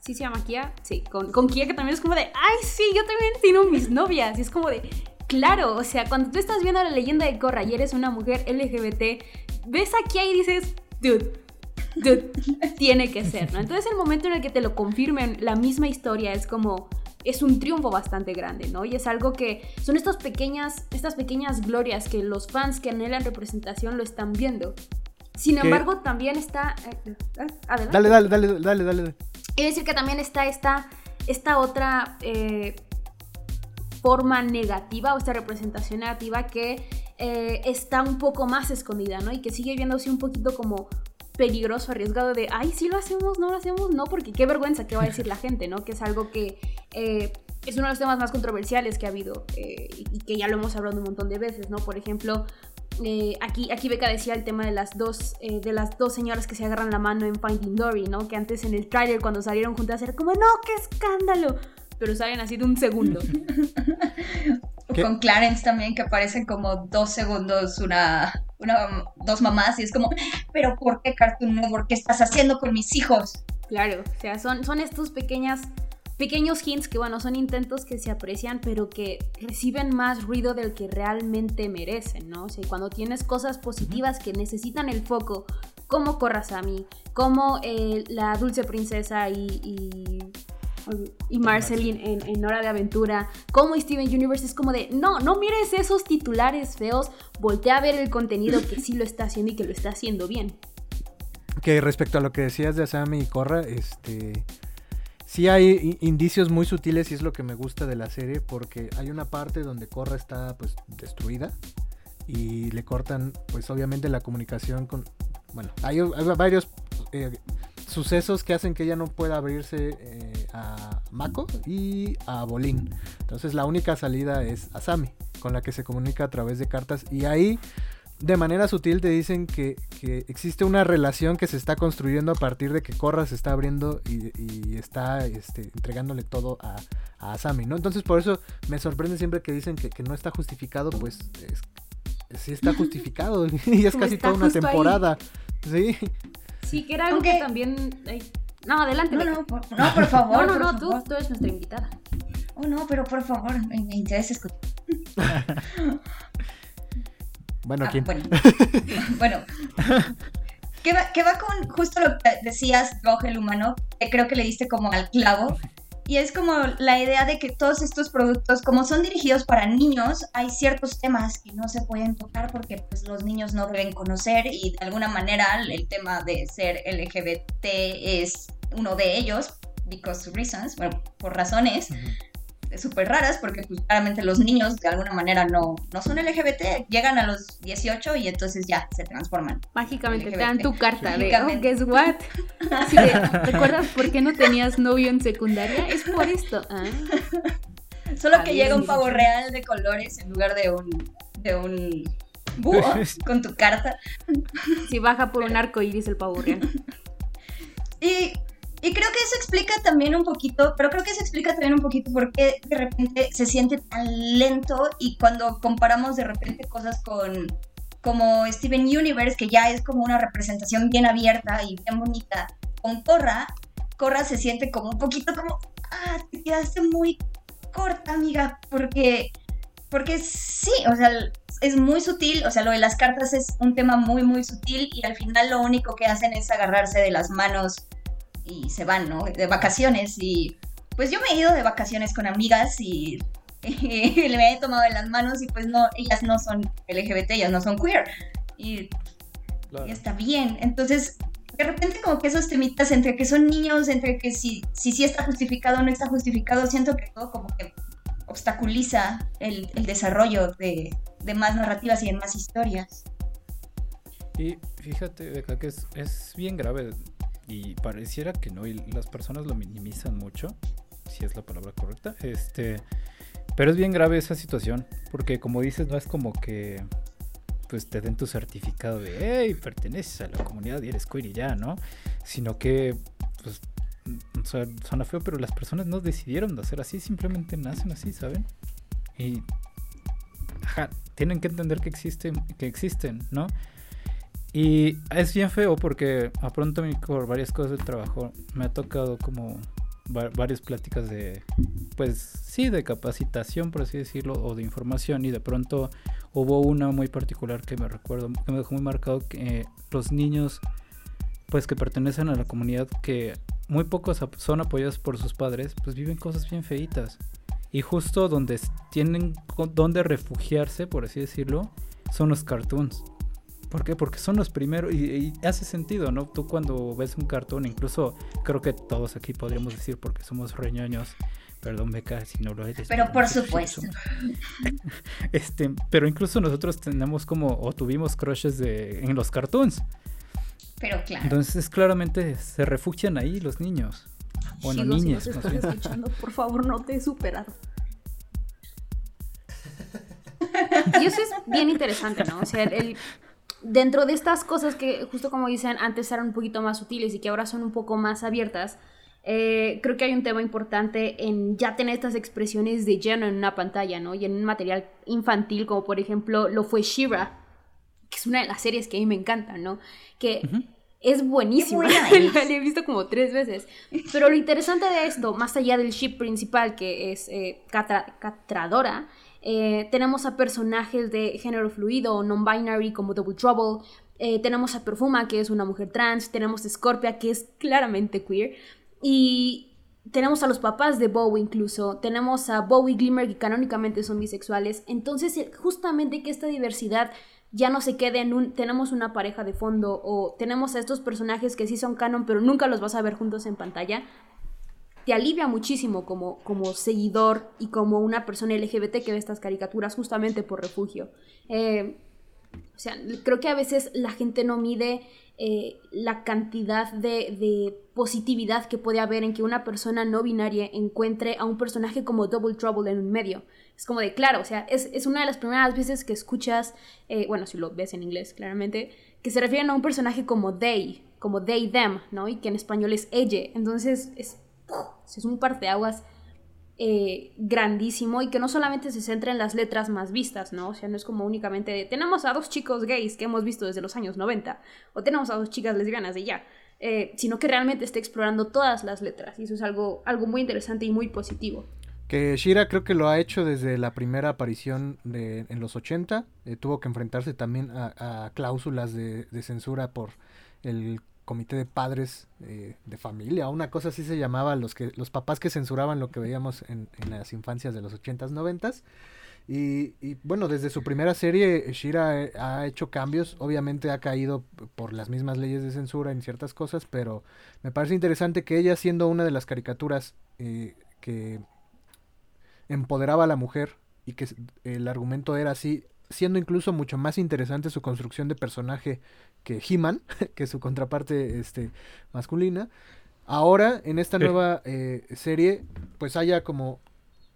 ¿Sí se llama Kia? Sí, con, Kia que también es como de, ay, sí, yo también tengo mis novias. Y es como de, claro, o sea, cuando tú estás viendo la leyenda de Korra y eres una mujer LGBT, ves a Kia y dices, dude, dude, tiene que ser, ¿no? Entonces el momento en el que te lo confirmen, la misma historia es como es un triunfo bastante grande, ¿no? Y es algo que son estas pequeñas, estas pequeñas glorias que los fans que anhelan representación lo están viendo. Sin embargo, también está... Eh, eh, adelante. Dale, dale, dale, dale, dale. Es decir que también está esta, esta otra eh, forma negativa o esta representación negativa que eh, está un poco más escondida, ¿no? Y que sigue viéndose un poquito como peligroso, arriesgado de, ay, sí lo hacemos, no lo hacemos, no, porque qué vergüenza qué va a decir la gente, ¿no? Que es algo que eh, es uno de los temas más controversiales que ha habido y que ya lo hemos hablado un montón de veces, ¿no? Por ejemplo, eh, aquí, aquí Beca decía el tema de las dos eh, de las dos señoras que se agarran la mano en Finding Dory, ¿no? Que antes en el trailer cuando salieron juntas era como, no, qué escándalo. Pero salen así de un segundo. *laughs* Con Clarence también, que aparecen como dos segundos, una, una, dos mamás, y es como, pero ¿por qué Cartoon Network? ¿Qué estás haciendo con mis hijos? Claro, o sea, son, son estas pequeñas pequeños hints que, bueno, son intentos que se aprecian, pero que reciben más ruido del que realmente merecen, ¿no? O sea, cuando tienes cosas positivas que necesitan el foco, como Korrasami, como eh, la Dulce Princesa y, y, y Marceline en, en, Hora de Aventura, como Steven Universe, es como de, no, no mires esos titulares feos, voltea a ver el contenido que sí lo está haciendo y que lo está haciendo bien. Que respecto a lo que decías de Asami y Korra, este sí hay indicios muy sutiles y es lo que me gusta de la serie porque hay una parte donde Korra está pues destruida y le cortan pues obviamente la comunicación con bueno hay, varios eh, sucesos que hacen que ella no pueda abrirse eh, a Mako y a Bolin entonces la única salida es Asami con la que se comunica a través de cartas y ahí de manera sutil te dicen que, existe una relación que se está construyendo a partir de que Korra se está abriendo y, está este, entregándole todo a, a, Asami, ¿no? Entonces por eso me sorprende siempre que dicen que, no está justificado, pues sí está justificado *laughs* y es casi toda una temporada. Sí. Sí, que era algo que también... no, adelante. No, no, por, no, por favor. No, no, no, tú, tú, eres nuestra invitada. Oh, no, pero por favor, me, me interesa escuchar. *laughs* Bueno, ah, Bueno, *laughs* bueno. ¿Qué va, con justo lo que decías, Roge, el humano, que creo que le diste como al clavo. Y es como la idea de que todos estos productos, como son dirigidos para niños, hay ciertos temas que no se pueden tocar porque pues los niños no deben conocer y de alguna manera el tema de ser LGBT es uno de ellos, because reasons, bueno, por razones súper raras porque pues, claramente los niños de alguna manera no, no son LGBT, llegan a los 18 y entonces ya se transforman. Mágicamente te dan tu carta de, oh, guess what? ¿Recuerdas por qué no tenías novio en secundaria? Es por esto. Ah. Solo que llega un pavo real de colores en lugar de un, de un búho *laughs* con tu carta. Si baja por un arco iris el pavo real. Y y creo que eso explica también un poquito, pero creo que eso explica también un poquito por qué de repente se siente tan lento y cuando comparamos de repente cosas con como Steven Universe, que ya es como una representación bien abierta y bien bonita, con Corra, Corra se siente como un poquito como, ah, te quedaste muy corta, amiga, porque, porque sí, o sea, es muy sutil, o sea, lo de las cartas es un tema muy, muy sutil y al final lo único que hacen es agarrarse de las manos y se van, ¿no? De vacaciones y pues yo me he ido de vacaciones con amigas y, *laughs* le he tomado en las manos y pues no, ellas no son LGBT, ellas no son queer y, está bien. Entonces, de repente como que esos temitas entre que son niños, entre que si sí si, está justificado o no está justificado, siento que todo como que obstaculiza el, desarrollo de, de, más narrativas y de más historias. Y fíjate, acá que es, es bien grave y pareciera que no, y las personas lo minimizan mucho, si es la palabra correcta. Este, pero es bien grave esa situación, porque como dices, no es como que pues te den tu certificado de, hey, perteneces a la comunidad y eres queer y ya, ¿no? Sino que, pues, o sea, suena feo, pero las personas no decidieron de hacer así, simplemente nacen así, ¿saben? Y, ajá, tienen que entender que existen, que existen, ¿no? Y es bien feo porque a pronto por varias cosas del trabajo me ha tocado como varias pláticas de, pues sí, de capacitación, por así decirlo, o de información. Y de pronto hubo una muy particular que me recuerdo, que me dejó muy marcado, que los niños, pues que pertenecen a la comunidad, que muy pocos son apoyados por sus padres, pues viven cosas bien feitas. Y justo donde tienen donde refugiarse, por así decirlo, son los cartoons. ¿Por qué? Porque son los primeros y, hace sentido, ¿no? Tú cuando ves un cartón, incluso creo que todos aquí podríamos decir porque somos reñoños, perdón Beca si no lo eres. Pero por supuesto. *laughs* Este, pero incluso nosotros tenemos como o tuvimos crushes de en los cartoons. Pero claro. Entonces claramente se refugian ahí los niños. Bueno, niñas. Si estás escuchando, por favor, no te he superado. *laughs* Y eso es bien interesante, ¿no? O sea, el, dentro de estas cosas que, justo como dicen, antes eran un poquito más sutiles y que ahora son un poco más abiertas, eh, creo que hay un tema importante en ya tener estas expresiones de lleno en una pantalla, ¿no? Y en un material infantil, como por ejemplo lo fue Shira, que es una de las series que a mí me encantan, ¿no? Que es buenísima. *laughs* la he visto como tres veces. Pero lo interesante de esto, más allá del ship principal, que es eh, Catradora, eh, tenemos a personajes de género fluido non-binary como Double Trouble. Eh, tenemos a Perfuma, que es una mujer trans. Tenemos a Scorpia, que es claramente queer. Y tenemos a los papás de Bowie incluso. Tenemos a Bowie Glimmer, que canónicamente son bisexuales. Entonces, eh, justamente que esta diversidad ya no se quede en un tenemos una pareja de fondo o tenemos a estos personajes que sí son canon pero nunca los vas a ver juntos en pantalla te alivia muchísimo como, como seguidor y como una persona LGBT que ve estas caricaturas justamente por refugio. Eh, o sea, creo que a veces la gente no mide eh, la cantidad de, positividad que puede haber en que una persona no binaria encuentre a un personaje como Double Trouble en un medio. Es como de, claro, o sea, es, una de las primeras veces que escuchas, eh, bueno, si lo ves en inglés, claramente, que se refieren a un personaje como they, como they, them, ¿no? Y que en español es ella. Entonces, es es un parteaguas eh, grandísimo y que no solamente se centra en las letras más vistas, ¿no? O sea, no es como únicamente tenemos a dos chicos gays que hemos visto desde los años 90 o tenemos a dos chicas lesbianas de ya, eh, sino que realmente está explorando todas las letras y eso es algo, algo muy interesante y muy positivo. Que Shira creo que lo ha hecho desde la primera aparición de, en los 80. Eh, tuvo que enfrentarse también a, cláusulas de, de, censura por el comité de padres eh, de familia, una cosa así se llamaba, los, que, los papás que censuraban lo que veíamos en, las infancias de los 80s, 90s. Y, bueno, desde su primera serie, Shira eh, ha hecho cambios. Obviamente ha caído por las mismas leyes de censura en ciertas cosas, pero me parece interesante que ella, siendo una de las caricaturas eh, que empoderaba a la mujer y que el argumento era así, siendo incluso mucho más interesante su construcción de personaje que He-Man, *laughs* que es su contraparte este, masculina. Ahora, en esta nueva eh, serie, pues haya como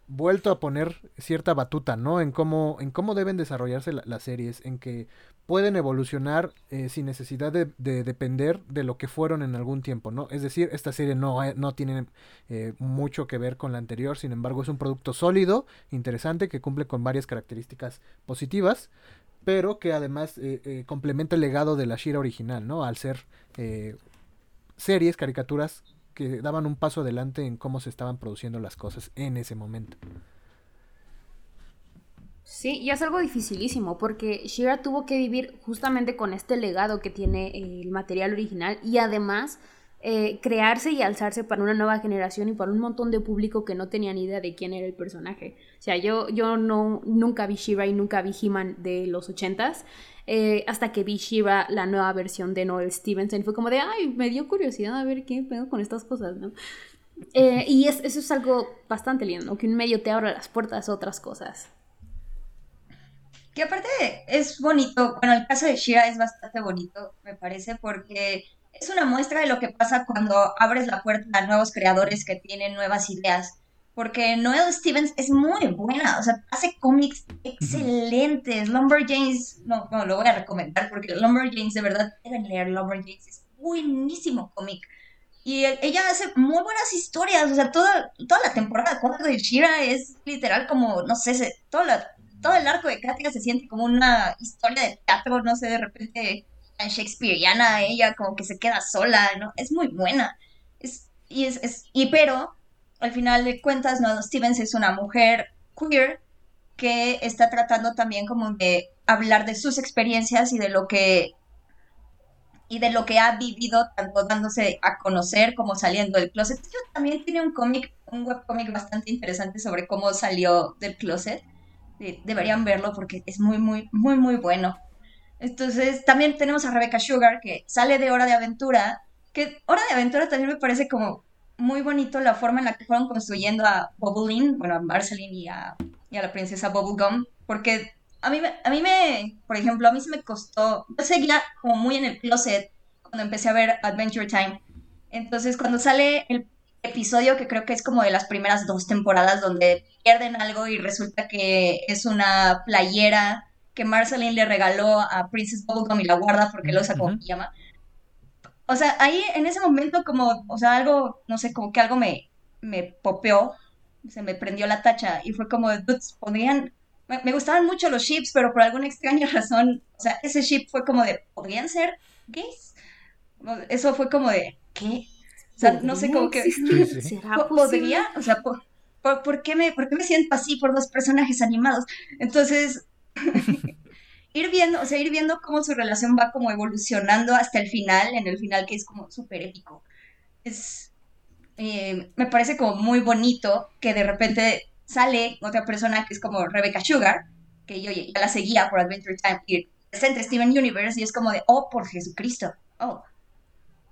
vuelto a poner cierta batuta, ¿no? En cómo, en cómo deben desarrollarse las series, en que pueden evolucionar eh, sin necesidad de, depender de lo que fueron en algún tiempo, ¿no? Es decir, esta serie no, eh, no tiene eh, mucho que ver con la anterior, sin embargo es un producto sólido, interesante, que cumple con varias características positivas, pero que además complementa el legado de la Shira original, ¿no? Al ser series, caricaturas que daban un paso adelante en cómo se estaban produciendo las cosas en ese momento. Sí, y es algo dificilísimo porque Shira tuvo que vivir justamente con este legado que tiene el material original y además eh, crearse y alzarse para una nueva generación y para un montón de público que no tenía ni idea de quién era el personaje. O sea, yo, yo no, nunca vi Shira y nunca vi He-Man de los ochentas. Eh, hasta que vi Shira, la nueva versión de Noel Stevenson, fue como de, ay, me dio curiosidad a ver qué pedo con estas cosas, ¿no? Eh, y eso es algo bastante lindo, que un medio te abra las puertas a otras cosas. Que aparte es bonito, bueno, el caso de Shira es bastante bonito, me parece, porque es una muestra de lo que pasa cuando abres la puerta a nuevos creadores que tienen nuevas ideas. porque Noelle Stevens es muy buena, o sea, hace cómics excelentes. Lumberjanes, no, no, lo voy a recomendar porque Lumberjanes, de verdad, deben leer Lumberjanes, es buenísimo cómic. Y ella hace muy buenas historias, o sea, toda, toda la temporada 4 de Shira es literal como, no sé, se, todo, todo el arco de Katia se siente como una historia de teatro, no sé, de repente shakespeareana, ella como que se queda sola, ¿no? Es muy buena. Es, y, es, es, y pero, al final de cuentas, no, Stevens es una mujer queer que está tratando también como de hablar de sus experiencias y de lo que y de lo que ha vivido, tanto dándose a conocer como saliendo del closet. Yo también tiene un cómic, un webcómic bastante interesante sobre cómo salió del closet. Deberían verlo porque es muy, muy, muy, muy bueno. Entonces, también tenemos a Rebecca Sugar, que sale de Hora de Aventura, que Hora de Aventura también me parece como muy bonito la forma en la que fueron construyendo a Bubbling, bueno, a Marceline y a, y a la princesa Bubblegum, porque a mí, a mí me, por ejemplo, a mí se me costó, yo seguía como muy en el closet cuando empecé a ver Adventure Time. Entonces, cuando sale el episodio, que creo que es como de las primeras dos temporadas, donde pierden algo y resulta que es una playera que Marceline le regaló a Princess Bubblegum y la guarda porque lo usa como llama. O sea, ahí en ese momento como, o sea, algo, no sé, como que algo me, me popeó, se me prendió la tacha y fue como, dudes, podrían me, gustaban mucho los ships, pero por alguna extraña *laughs* razón, o sea, ese ship fue como de, ¿podrían ser gays? Eso fue como de, ¿qué? O sea, no sé cómo que... ¿Podría? O sea, ¿por, qué me, ¿por qué me siento así por dos personajes animados? Entonces, *laughs* ir viendo, o sea, ir viendo cómo su relación va como evolucionando hasta el final, en el final que es como súper épico. Es, eh, me parece como muy bonito que de repente sale otra persona que es como Rebecca Sugar, que yo ya la seguía por Adventure Time y presenta Steven Universe y es como de, oh, por Jesucristo, oh,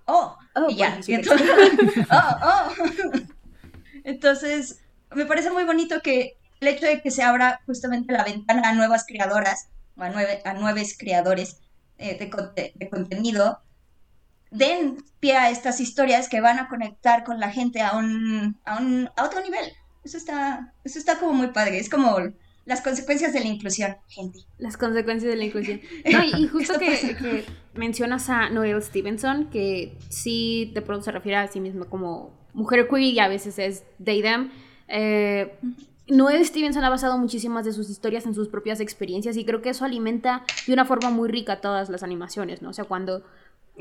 oh, oh y ya, entonces, *laughs* oh, oh. *laughs* entonces, me parece muy bonito que el hecho de que se abra justamente la ventana a nuevas creadoras, a, nueve, a nuevos creadores eh, de, de, contenido, den pie a estas historias que van a conectar con la gente a un, a un a otro nivel. Eso está, eso está como muy padre. Es como las consecuencias de la inclusión, gente. Las consecuencias de la inclusión. *laughs* y, justo que, mencionas a Noel Stevenson, que sí de pronto se refiere a sí misma como mujer queer y a veces es they them. Eh, Noel Stevenson ha basado muchísimas de sus historias en sus propias experiencias y creo que eso alimenta de una forma muy rica todas las animaciones, ¿no? O sea, cuando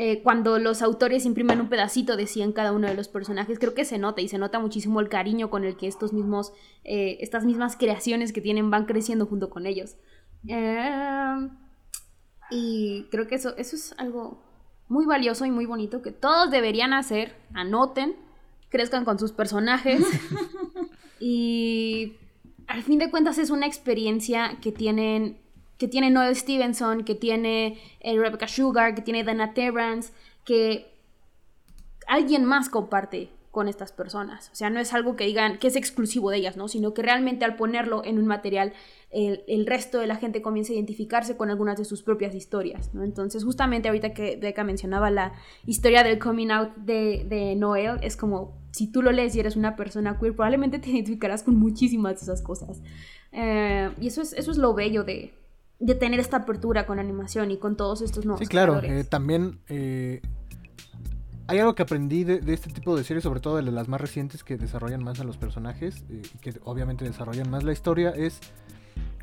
eh, cuando los autores imprimen un pedacito de sí en cada uno de los personajes, creo que se nota y se nota muchísimo el cariño con el que estos mismos, eh, estas mismas creaciones que tienen van creciendo junto con ellos. Eh, y creo que eso, eso es algo muy valioso y muy bonito que todos deberían hacer, anoten, crezcan con sus personajes *laughs* y al fin de cuentas es una experiencia que tienen que tiene Noel Stevenson, que tiene eh, Rebecca Sugar, que tiene Dana Terrance, que alguien más comparte con estas personas. O sea, no es algo que digan que es exclusivo de ellas, ¿no? Sino que realmente al ponerlo en un material, el, resto de la gente comienza a identificarse con algunas de sus propias historias, ¿no? Entonces, justamente ahorita que Becca mencionaba la historia del coming out de, de Noel, es como, si tú lo lees y eres una persona queer, probablemente te *laughs* identificarás con muchísimas de esas cosas. Eh, y eso es, eso es lo bello de, de tener esta apertura con animación y con todos estos nuevos. Sí, claro, eh, también eh, hay algo que aprendí de, este tipo de series, sobre todo de las más recientes que desarrollan más a los personajes eh, y que obviamente desarrollan más la historia, es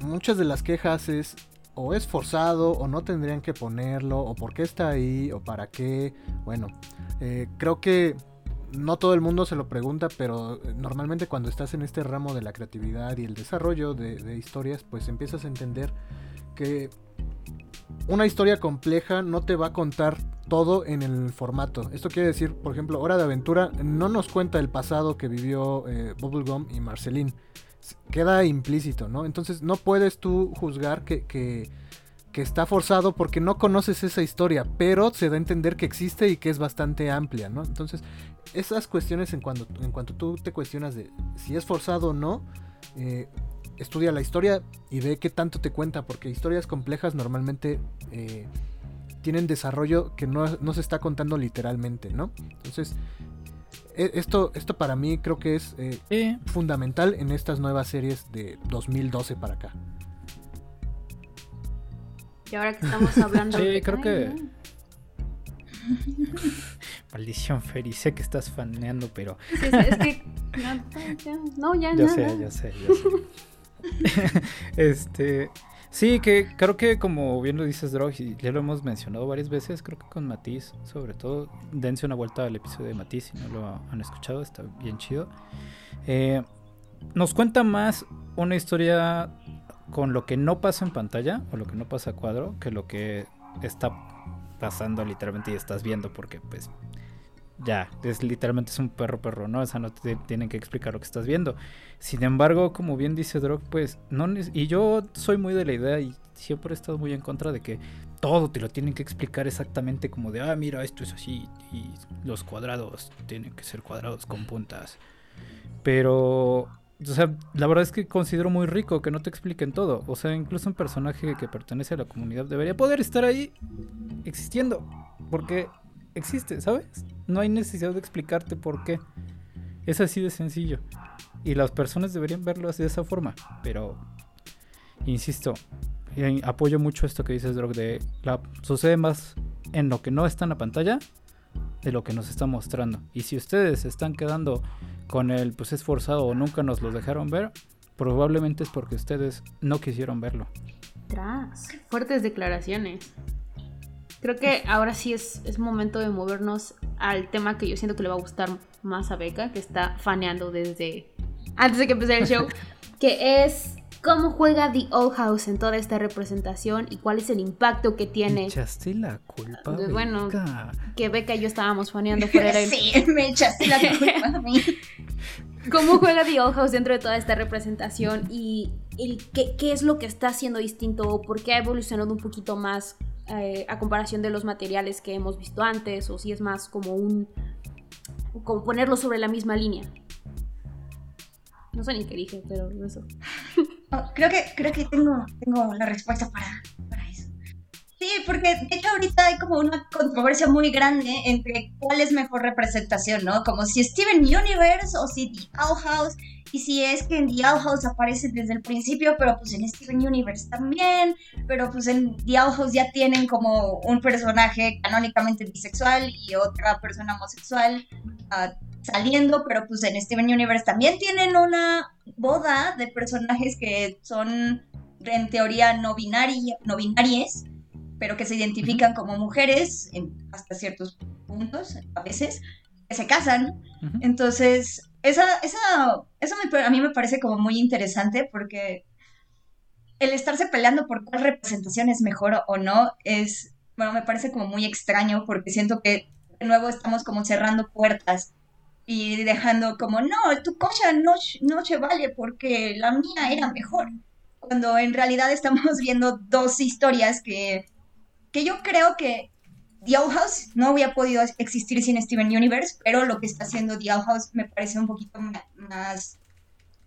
muchas de las quejas es o es forzado o no tendrían que ponerlo o por qué está ahí o para qué. Bueno, creo que no todo el mundo se lo pregunta, pero normalmente cuando estás en este ramo de la creatividad y el desarrollo de, de historias, pues empiezas a entender que una historia compleja no te va a contar todo en el formato. Esto quiere decir, por ejemplo, Hora de Aventura no nos cuenta el pasado que vivió eh, Bubblegum y Marceline. Queda implícito, ¿no? Entonces no puedes tú juzgar que, que, está forzado porque no conoces esa historia, pero se da a entender que existe y que es bastante amplia, ¿no? Entonces, esas cuestiones en cuanto, en cuanto tú te cuestionas de si es forzado o no, eh, estudia la historia y ve qué tanto te cuenta, porque historias complejas normalmente eh, tienen desarrollo que no, se está contando literalmente, ¿no? Entonces, e, esto, esto para mí creo que es eh, fundamental en estas nuevas series de 2012 para acá. Y ahora que estamos hablando *laughs* Sí, creo que... *laughs* Maldición, Ferry, sé que estás faneando, pero... Sí, sí, es que... No, ya, *laughs* Yo nada. sé, yo sé, yo sé. *laughs* este... Sí, que creo que como bien lo dices, Drog, y ya lo hemos mencionado varias veces, creo que con Matiz, sobre todo, dense una vuelta al episodio de Matiz si no lo han escuchado, está bien chido. Eh, nos cuenta más una historia con lo que no pasa en pantalla o lo que no pasa a cuadro que lo que está pasando literalmente y estás viendo porque pues ya, es literalmente es un perro perro, ¿no? O sea, no te tienen que explicar lo que estás viendo. Sin embargo, como bien dice Drog, pues no y yo soy muy de la idea y siempre he estado muy en contra de que todo te lo tienen que explicar exactamente como de, ah, mira, esto es así y los cuadrados tienen que ser cuadrados con puntas. Pero o sea, la verdad es que considero muy rico que no te expliquen todo. O sea, incluso un personaje que pertenece a la comunidad debería poder estar ahí existiendo. Porque existe, ¿sabes? No hay necesidad de explicarte por qué. Es así de sencillo. Y las personas deberían verlo así de esa forma. Pero, insisto, apoyo mucho esto que dices, Drog, de la, sucede más en lo que no está en la pantalla de lo que nos está mostrando. Y si ustedes están quedando con el pues es forzado o nunca nos lo dejaron ver, probablemente es porque ustedes no quisieron verlo. Tras, fuertes declaraciones. Creo que ahora sí es, es momento de movernos al tema que yo siento que le va a gustar más a Beca, que está faneando desde antes de que empecé el show, *laughs* que es cómo juega The Old House en toda esta representación y cuál es el impacto que tiene. Me echaste la culpa. Bueno, Beca. que Beca y yo estábamos faneando fuera de *laughs* Sí, me echaste la culpa a mí. *laughs* ¿Cómo juega The Old House dentro de toda esta representación y, y qué, qué, es lo que está haciendo distinto o por qué ha evolucionado un poquito más eh, a comparación de los materiales que hemos visto antes o si es más como un como ponerlo sobre la misma línea? No sé ni qué dije, pero eso. Oh, creo que, creo que tengo, tengo la respuesta para. Sí, porque de hecho ahorita hay como una controversia muy grande entre cuál es mejor representación, ¿no? Como si Steven Universe o si The Owl House. Y si es que en The Owl House aparece desde el principio, pero pues en Steven Universe también. Pero pues en The Owl House ya tienen como un personaje canónicamente bisexual y otra persona homosexual. Uh, saliendo, pero pues en Steven Universe también tienen una boda de personajes que son en teoría no, binaria, no binarias, pero que se identifican como mujeres en, hasta ciertos puntos, a veces, que se casan. Uh -huh. Entonces, esa, esa, eso me, a mí me parece como muy interesante porque el estarse peleando por cuál representación es mejor o no es, bueno, me parece como muy extraño porque siento que de nuevo estamos como cerrando puertas y dejando como, no, tu cosa no, no se vale porque la mía era mejor. Cuando en realidad estamos *laughs* viendo dos historias que, que yo creo que The House no había podido existir sin Steven Universe, pero lo que está haciendo The House me parece un poquito más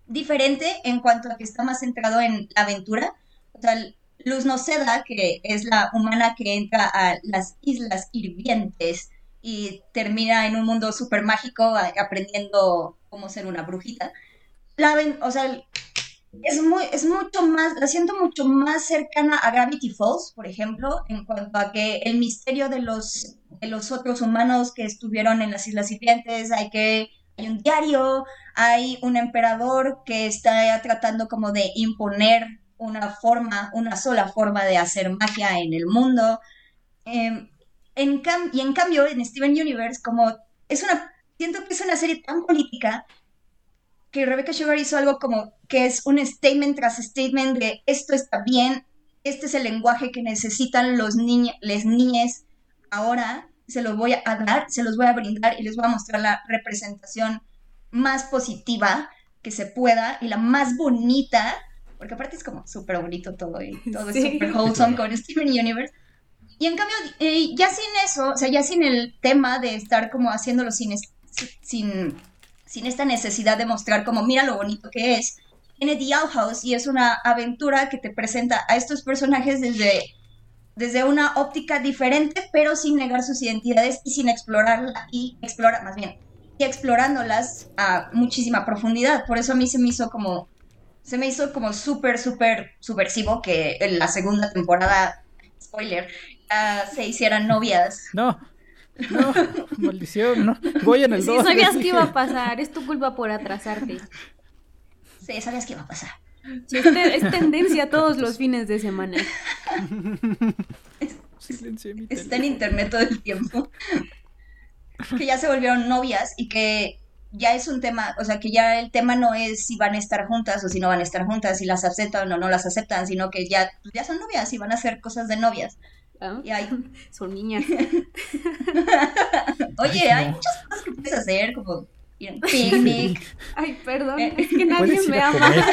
diferente en cuanto a que está más centrado en la aventura. O sea, Luz Noceda, que es la humana que entra a las Islas Hirvientes, y termina en un mundo súper mágico aprendiendo cómo ser una brujita. La o sea, es, muy, es mucho más, la siento mucho más cercana a Gravity Falls, por ejemplo, en cuanto a que el misterio de los, de los otros humanos que estuvieron en las Islas Sirvientes, hay que hay un diario, hay un emperador que está tratando como de imponer una forma, una sola forma de hacer magia en el mundo. Eh, en cam y en cambio, en Steven Universe, como es una, siento que es una serie tan política que Rebecca Sugar hizo algo como que es un statement tras statement de esto está bien, este es el lenguaje que necesitan los niños, les niñes ahora, se los voy a dar, se los voy a brindar y les voy a mostrar la representación más positiva que se pueda y la más bonita, porque aparte es como súper bonito todo y *laughs* todo sí. es súper wholesome con Steven Universe. Y en cambio, eh, ya sin eso, o sea, ya sin el tema de estar como haciéndolo sin, sin, sin esta necesidad de mostrar como, mira lo bonito que es, tiene The Owl House y es una aventura que te presenta a estos personajes desde, desde una óptica diferente, pero sin negar sus identidades y sin explorarla y explorar, más bien, y explorándolas a muchísima profundidad. Por eso a mí se me hizo como, se me hizo como súper, súper subversivo que en la segunda temporada, spoiler, se hicieran novias. No, no, *laughs* maldición, no. Voy en el Sí, sabías que iba a pasar, es tu culpa por atrasarte. Sí, sabías que iba a pasar. Sí, es, es tendencia todos los fines de semana. Está en internet todo el tiempo. que ya se volvieron novias y que ya es un tema, o sea, que ya el tema no es si van a estar juntas o si no van a estar juntas, si las aceptan o no las aceptan, sino que ya, pues, ya son novias y van a hacer cosas de novias. ¿Ah? Y hay... *laughs* Son niñas. *laughs* Oye, hay muchas cosas que puedes hacer, como ir a un picnic. Ay, perdón, eh, es que nadie me ama. *laughs*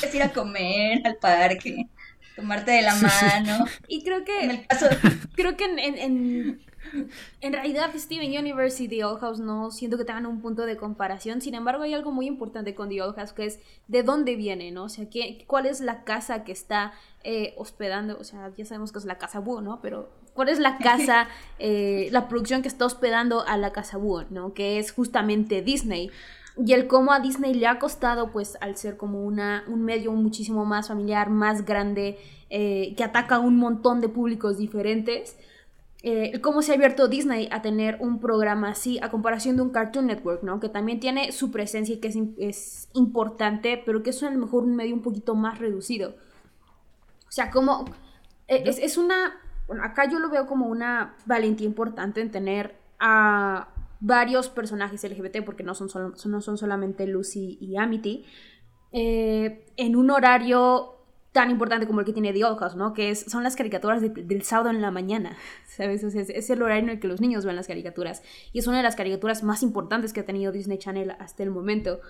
puedes ir a comer al parque, tomarte de la mano. Y creo que... En el caso... Creo que en, en en *laughs* realidad, Steven Universe y The Old House no siento que tengan un punto de comparación. Sin embargo, hay algo muy importante con The Old House que es de dónde viene, ¿no? O sea, ¿qué, ¿cuál es la casa que está eh, hospedando? O sea, ya sabemos que es la casa Búho, ¿no? Pero ¿cuál es la *laughs* casa, eh, la producción que está hospedando a la casa Búho, ¿no? Que es justamente Disney. Y el cómo a Disney le ha costado, pues, al ser como una, un medio muchísimo más familiar, más grande, eh, que ataca a un montón de públicos diferentes eh, cómo se ha abierto Disney a tener un programa así a comparación de un Cartoon Network, ¿no? Que también tiene su presencia y que es, importante, pero que es a lo mejor un medio un poquito más reducido. O sea, como... Eh, es, una... Bueno, acá yo lo veo como una valentía importante en tener a varios personajes LGBT, porque no son, no son solamente Lucy y Amity, eh, en un horario tan importante como el que tiene The Old ¿no? Que es, son las caricaturas del sábado en la mañana, ¿sabes? es, el horario en el que los niños ven las caricaturas. Y es una de las caricaturas más importantes que ha tenido Disney Channel hasta el momento.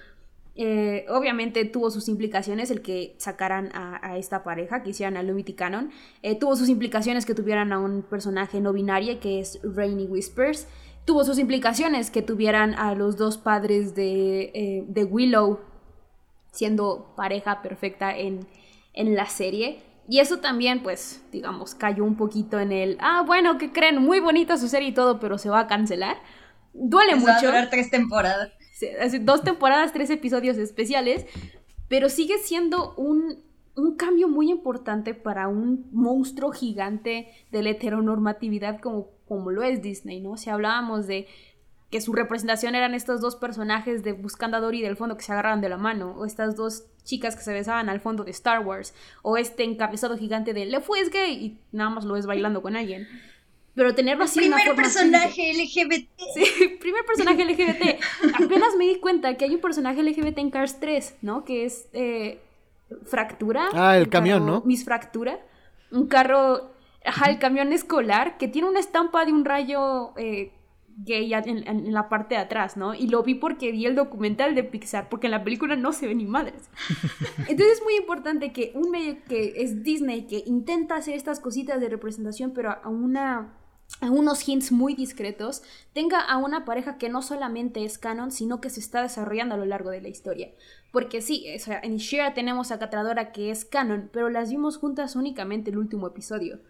Eh, obviamente tuvo sus implicaciones el que sacaran a, esta pareja, que hicieran a Lumity Canon. Eh, tuvo sus implicaciones que tuvieran a un personaje no binario, que es Rainy Whispers. Tuvo sus implicaciones que tuvieran a los dos padres de, eh, de Willow siendo pareja perfecta en, en la serie. Y eso también, pues, digamos, cayó un poquito en el, ah, bueno, que creen? Muy bonita su serie y todo, pero se va a cancelar. Duele mucho. Va a durar tres temporadas. dos temporadas, tres episodios especiales, pero sigue siendo un, un cambio muy importante para un monstruo gigante de la heteronormatividad como, como lo es Disney, ¿no? Si hablábamos de que su representación eran estos dos personajes de Buscando a Dory del fondo que se agarraban de la mano, o estas dos chicas que se besaban al fondo de Star Wars, o este encabezado gigante de Le Fue gay y nada más lo ves bailando con alguien. Pero tenerlo así primer una personaje LGBT. *laughs* Sí, primer personaje LGBT. Apenas me di cuenta que hay un personaje LGBT en Cars 3, ¿no? Que es eh, Fractura. Ah, el, camión, ¿no? Miss Fractura. Un carro, ajá, el camión escolar que tiene una estampa de un rayo eh, gay en, en, la parte de atrás, ¿no? Y lo vi porque vi el documental de Pixar, porque en la película no se ven ni madres. *laughs* Entonces es muy importante que un medio que es Disney, que intenta hacer estas cositas de representación, pero a una a unos hints muy discretos, tenga a una pareja que no solamente es canon, sino que se está desarrollando a lo largo de la historia. Porque sí, o sea, en Shira tenemos a Catradora que es canon, pero las vimos juntas únicamente el último episodio.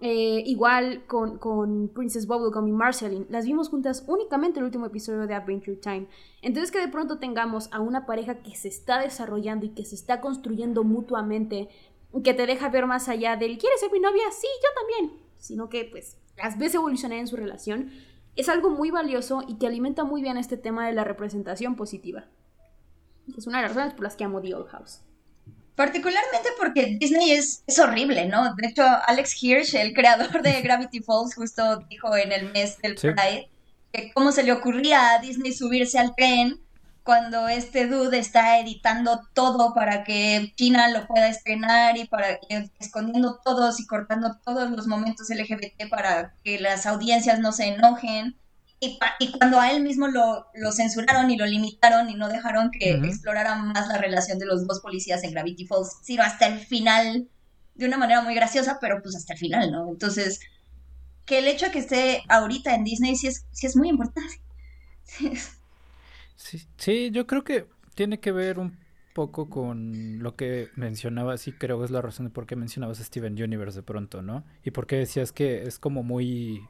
Eh, igual con, con, Princess Bubblegum y Marceline, las vimos juntas únicamente el último episodio de Adventure Time. Entonces que de pronto tengamos a una pareja que se está desarrollando y que se está construyendo mutuamente, que te deja ver más allá del ¿quieres ser mi novia? Sí, yo también. Sino que pues las ves evolucionar en su relación. Es algo muy valioso y que alimenta muy bien este tema de la representación positiva. Es una de las razones por las que amo The Old House. Particularmente porque Disney es, es, horrible, ¿no? De hecho, Alex Hirsch, el creador de *laughs* Gravity Falls, justo dijo en el mes del Pride que cómo se le ocurría a Disney subirse al tren cuando este dude está editando todo para que China lo pueda estrenar y para escondiendo todos y cortando todos los momentos LGBT para que las audiencias no se enojen. Y, cuando a él mismo lo, censuraron y lo limitaron y no dejaron que explorara más la relación de los dos policías en Gravity Falls, sino hasta el final, de una manera muy graciosa, pero pues hasta el final, ¿no? Entonces, que el hecho de que esté ahorita en Disney sí es, sí es muy importante. *laughs* Sí, sí, yo creo que tiene que ver un poco con lo que mencionabas y creo que es la razón de por qué mencionabas a Steven Universe de pronto, ¿no? Y por qué decías que es como muy,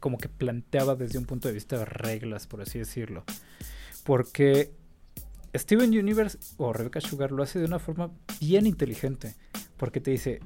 como que planteaba desde un punto de vista de reglas, por así decirlo. Porque Steven Universe o Rebecca Sugar lo hace de una forma bien inteligente, porque te dice,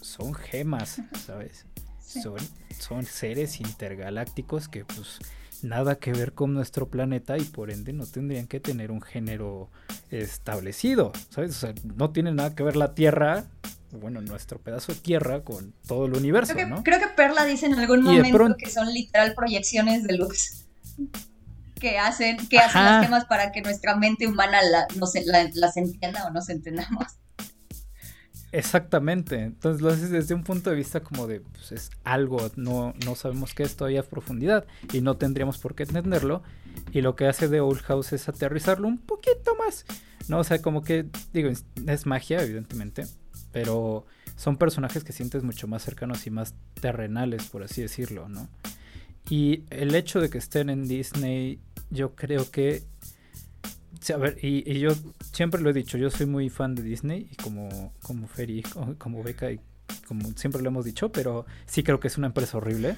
son gemas, ¿sabes? Son, son seres intergalácticos que pues nada que ver con nuestro planeta y por ende no tendrían que tener un género establecido, ¿sabes? O sea, no tiene nada que ver la Tierra, bueno, nuestro pedazo de Tierra con todo el universo, creo que, ¿no? Creo que Perla dice en algún momento que son literal proyecciones de luz *laughs* que hacen, que hacen las gemas para que nuestra mente humana la, no se, las entienda o nos entendamos. Exactamente, entonces lo haces desde un punto de vista como de, pues es algo, no, no sabemos qué es todavía a profundidad y no tendríamos por qué entenderlo. Y lo que hace de Old House es aterrizarlo un poquito más, ¿no? O sea, como que, digo, es magia, evidentemente, pero son personajes que sientes mucho más cercanos y más terrenales, por así decirlo, ¿no? Y el hecho de que estén en Disney, yo creo que a ver, y, yo siempre lo he dicho, yo soy muy fan de Disney, y como, como Ferry, *laughs* como, Beca, y como siempre lo hemos dicho, pero sí creo que es una empresa horrible.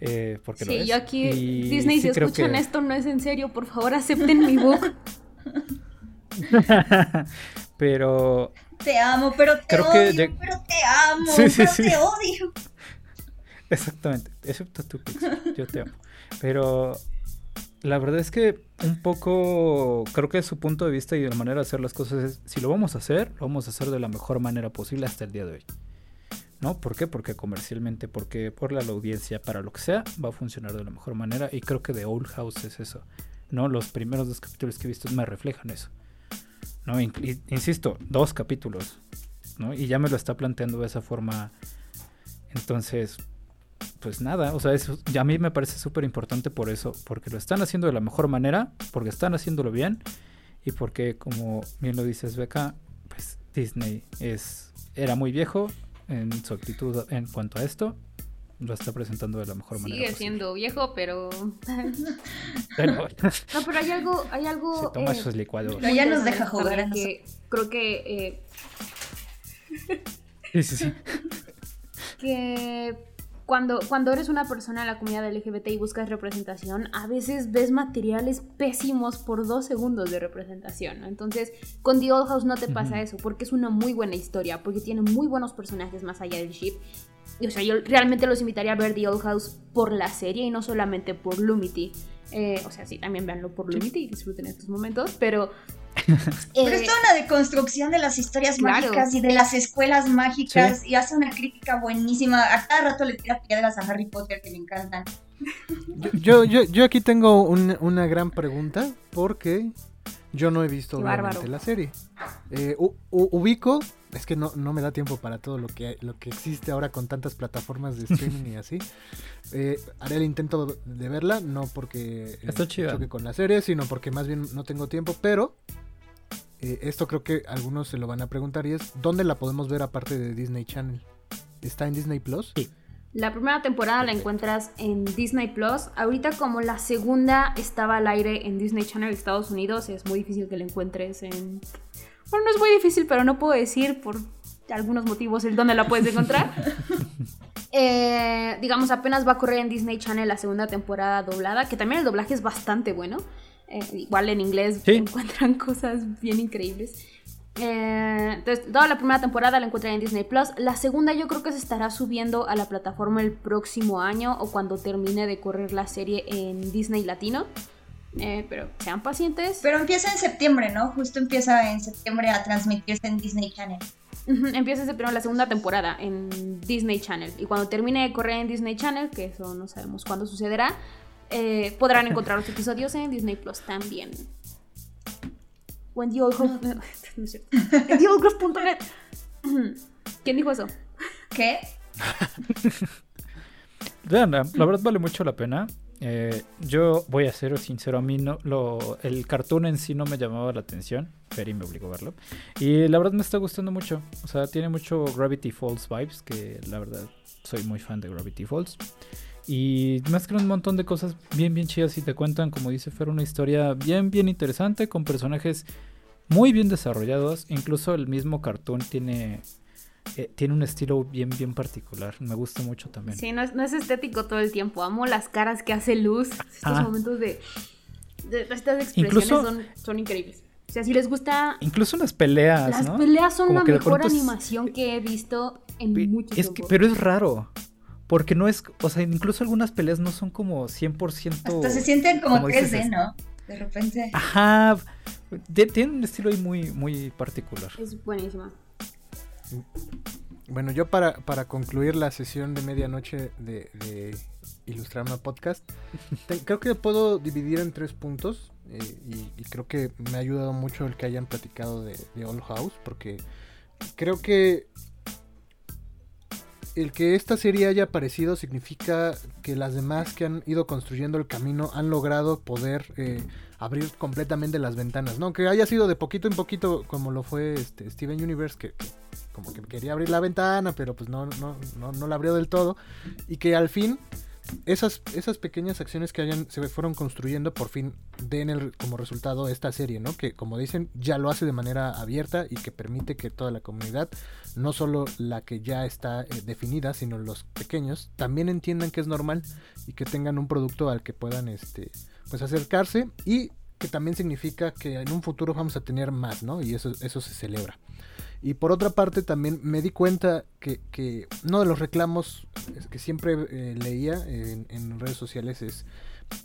Eh, porque sí, yo aquí, Disney, si escuchan esto, no es en serio, por favor acepten mi book. *laughs* *laughs* pero. Te amo, pero te odio, pero te amo, pero te odio. Exactamente, excepto tú, yo te amo. Pero la verdad es que un poco creo que su punto de vista y la manera de hacer las cosas es, si lo vamos a hacer, lo vamos a hacer de la mejor manera posible hasta el día de hoy. ¿No? ¿Por qué? Porque comercialmente, porque por la, audiencia, para lo que sea, va a funcionar de la mejor manera. Y creo que The Old House es eso. ¿No? Los primeros dos capítulos que he visto me reflejan eso. ¿No? insisto, dos capítulos. ¿No? Y ya me lo está planteando de esa forma. Entonces, pues nada, o sea, eso ya a mí me parece súper importante por eso, porque lo están haciendo de la mejor manera, porque están haciéndolo bien y porque, como bien lo dices, Beca, pues Disney es era muy viejo en su actitud en cuanto a esto. Lo está presentando de la mejor manera. Sigue siendo viejo, pero. *laughs* *laughs* no, pero hay algo. Hay algo Se toma eh, sus licuados. Pero ya nos deja jugar. Que, creo que. Eh, sí, sí, sí. *laughs* que cuando, cuando eres una persona de la comunidad LGBT y buscas representación, a veces ves materiales pésimos por dos segundos de representación. Entonces, con The Old House no te pasa eso, porque es una muy buena historia, porque tiene muy buenos personajes más allá del ship. Y, o sea, yo realmente los invitaría a ver The Old House por la serie y no solamente por Lumity. Eh, o sea, sí, también véanlo por Lumity y disfruten estos momentos, pero *laughs* pero es toda una deconstrucción de las historias mágicas y de las escuelas mágicas y hace una crítica buenísima. A cada rato le tira piedras a Harry Potter que me encantan. Yo, yo, yo aquí tengo una gran pregunta porque yo no he visto la serie. Eh, ubico, es que no, no me da tiempo para todo lo que, lo que existe ahora con tantas plataformas de streaming y *laughs* así. Eh, haré el intento de verla, no porque Está choque con la serie, sino porque más bien no tengo tiempo, pero eh, esto creo que algunos se lo van a preguntar y es, ¿dónde la podemos ver aparte de Disney Channel? ¿Está en Disney Plus? Sí. La primera temporada la encuentras en Disney Plus. Ahorita como la segunda estaba al aire en Disney Channel Estados Unidos, es muy difícil que la encuentres en... Bueno, no es muy difícil, pero no puedo decir por algunos motivos el dónde la puedes encontrar. *laughs* Eh, digamos, apenas va a correr en Disney Channel la segunda temporada doblada, que también el doblaje es bastante bueno. Eh, igual en inglés encuentran *laughs* cosas bien increíbles. Eh, entonces, toda la primera temporada la encuentran en Disney Plus. La segunda, yo creo que se estará subiendo a la plataforma el próximo año o cuando termine de correr la serie en Disney Latino. Eh, pero sean pacientes. Pero empieza en septiembre, ¿no? Justo empieza en septiembre a transmitirse en Disney Channel. empieza en septiembre la segunda temporada en Disney Channel. Y cuando termine de correr en Disney Channel, que eso no sabemos cuándo sucederá, eh, podrán encontrar los episodios en Disney Plus también. O en *laughs* TheOldGirls.net. *clears throat* ¿Quién dijo eso? ¿Qué? *laughs* la verdad vale mucho la pena. Eh, yo voy a ser sincero, a mí no, el cartoon en sí no me llamaba la atención. Ferry me obligó a verlo. Y la verdad me está gustando mucho. O sea, tiene mucho Gravity Falls vibes, que la verdad soy muy fan de Gravity Falls. Y mezclan un montón de cosas bien, bien chidas y te cuentan, como dice Fer, una historia bien, bien interesante con personajes muy bien desarrollados. Incluso el mismo cartoon tiene eh, tiene un estilo bien, bien particular. Me gusta mucho también. Sí, no es, no es estético todo el tiempo. Amo las caras que hace Luz. Estos Ah. momentos de, de- Estas expresiones Incluso- son, son increíbles. O sea, si les gusta... Incluso las peleas, Las ¿no? peleas son Como la que mejor pronto animación que he visto en Pe- mucho es que, tiempo. pero es raro. Porque no es, o sea, incluso algunas peleas no son como 100%. Hasta se sienten como, como dices, 3D, es- ¿no? De repente. Ajá. de- Tiene un estilo ahí muy, muy particular. Es buenísima. Bueno, yo para, para concluir la sesión de medianoche de, de Ilustrama Podcast, *laughs* te- creo que puedo dividir en tres puntos eh, y, y creo que me ha ayudado mucho el que hayan platicado de, de All House, porque creo que el que esta serie haya aparecido significa que las demás que han ido construyendo el camino han logrado poder eh, abrir completamente las ventanas, ¿no? Que haya sido de poquito en poquito como lo fue este Steven Universe, que, como que quería abrir la ventana, pero pues no, no, no, no la abrió del todo. Y que al fin esas, esas pequeñas acciones que hayan, se fueron construyendo por fin den el- como resultado esta serie, ¿no? Que como dicen, ya lo hace de manera abierta y que permite que toda la comunidad, no solo la que ya está eh, definida, sino los pequeños, también entiendan que es normal y que tengan un producto al que puedan este, pues acercarse y que también significa que en un futuro vamos a tener más, ¿no? Y eso, eso se celebra. Y por otra parte también me di cuenta que, que uno de los reclamos que siempre eh, leía en, en redes sociales es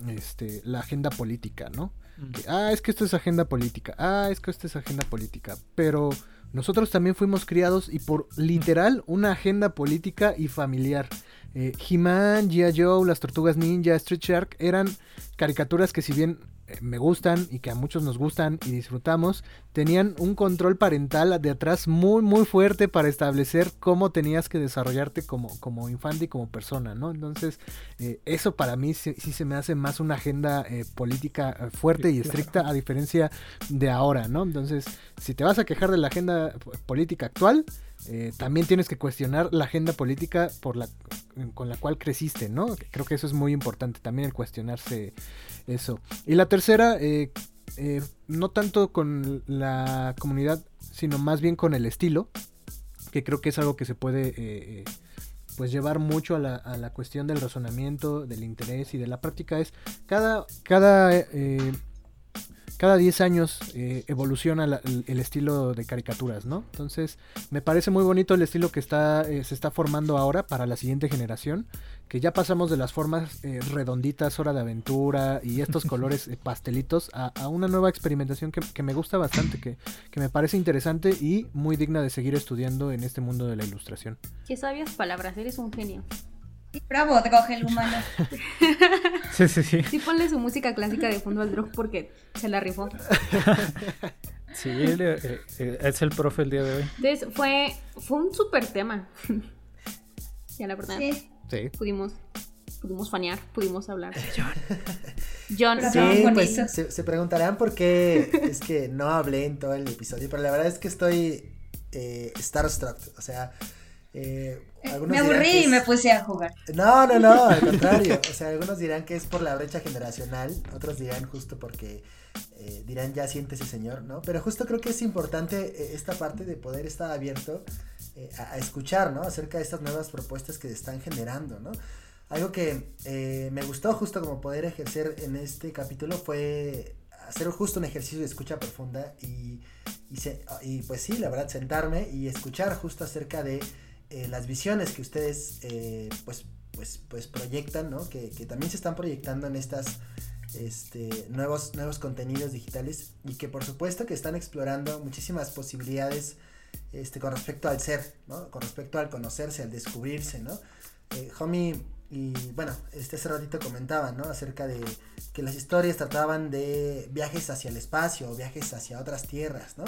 este, la agenda política, ¿no? Que, ah, es que esto es agenda política, ah, es que esto es agenda política, pero nosotros también fuimos criados y por literal una agenda política y familiar. Eh, He-Man, G.I. Joe, las Tortugas Ninja, Street Shark eran caricaturas que si bien eh, me gustan y que a muchos nos gustan y disfrutamos, tenían un control parental de atrás muy muy fuerte para establecer cómo tenías que desarrollarte como, como infante y como persona, ¿no? Entonces, eh, eso para mí sí, sí se me hace más una agenda eh, política fuerte y Claro. estricta a diferencia de ahora, ¿no? Entonces, si te vas a quejar de la agenda política actual, eh, también tienes que cuestionar la agenda política la, con la cual creciste, ¿no? Creo que eso es muy importante, también el cuestionarse eso. Y la tercera, eh, eh, no tanto con la comunidad, sino más bien con el estilo, que creo que es algo que se puede... eh, eh, pues llevar mucho a la, a la cuestión del razonamiento, del interés y de la práctica es cada, cada, eh, cada 10 años eh, evoluciona la- el, el estilo de caricaturas, ¿no? Entonces me parece muy bonito el estilo que está, eh, se está formando ahora para la siguiente generación, que ya pasamos de las formas eh, redonditas, hora de aventura y estos *laughs* colores eh, pastelitos a, a una nueva experimentación que, que me gusta bastante, que, que me parece interesante y muy digna de seguir estudiando en este mundo de la ilustración. Qué sabias palabras, eres un genio. Sí, bravo, Drog el humano. *laughs* Sí, sí, sí. Sí, ponle su música clásica de fondo al drog porque se la rifó. *laughs* Sí, él, eh, eh, es el profe el día de hoy. Entonces, fue, fue un súper tema. *laughs* ya la verdad, Sí. Sí. pudimos, pudimos fanear, pudimos hablar. John, Pero Sí, pues se, se preguntarán por qué es que no hablé en todo el episodio, pero la verdad es que estoy eh, starstruck, o sea, eh, algunos Me aburrí y me puse a jugar. No, no, no, *laughs* al contrario, o sea, algunos dirán que es por la brecha generacional, otros dirán justo porque eh, dirán ya siéntese señor, ¿no? Pero justo creo que es importante eh, esta parte de poder estar abierto eh, a, a escuchar, ¿no? Acerca de estas nuevas propuestas que se están generando, ¿no? Algo que eh, me gustó justo como poder ejercer en este capítulo fue hacer justo un ejercicio de escucha profunda y, y, se- y pues sí, la verdad, sentarme y escuchar justo acerca de eh, las visiones que ustedes eh, pues, pues, pues proyectan, ¿no? Que, que también se están proyectando en estas este, nuevos, nuevos contenidos digitales y que por supuesto que están explorando muchísimas posibilidades este, con respecto al ser, ¿no? Con respecto al conocerse, al descubrirse, ¿no? Eh, Homie y bueno, este hace ratito comentaba, ¿no? Acerca de que las historias trataban de viajes hacia el espacio, viajes hacia otras tierras, ¿no?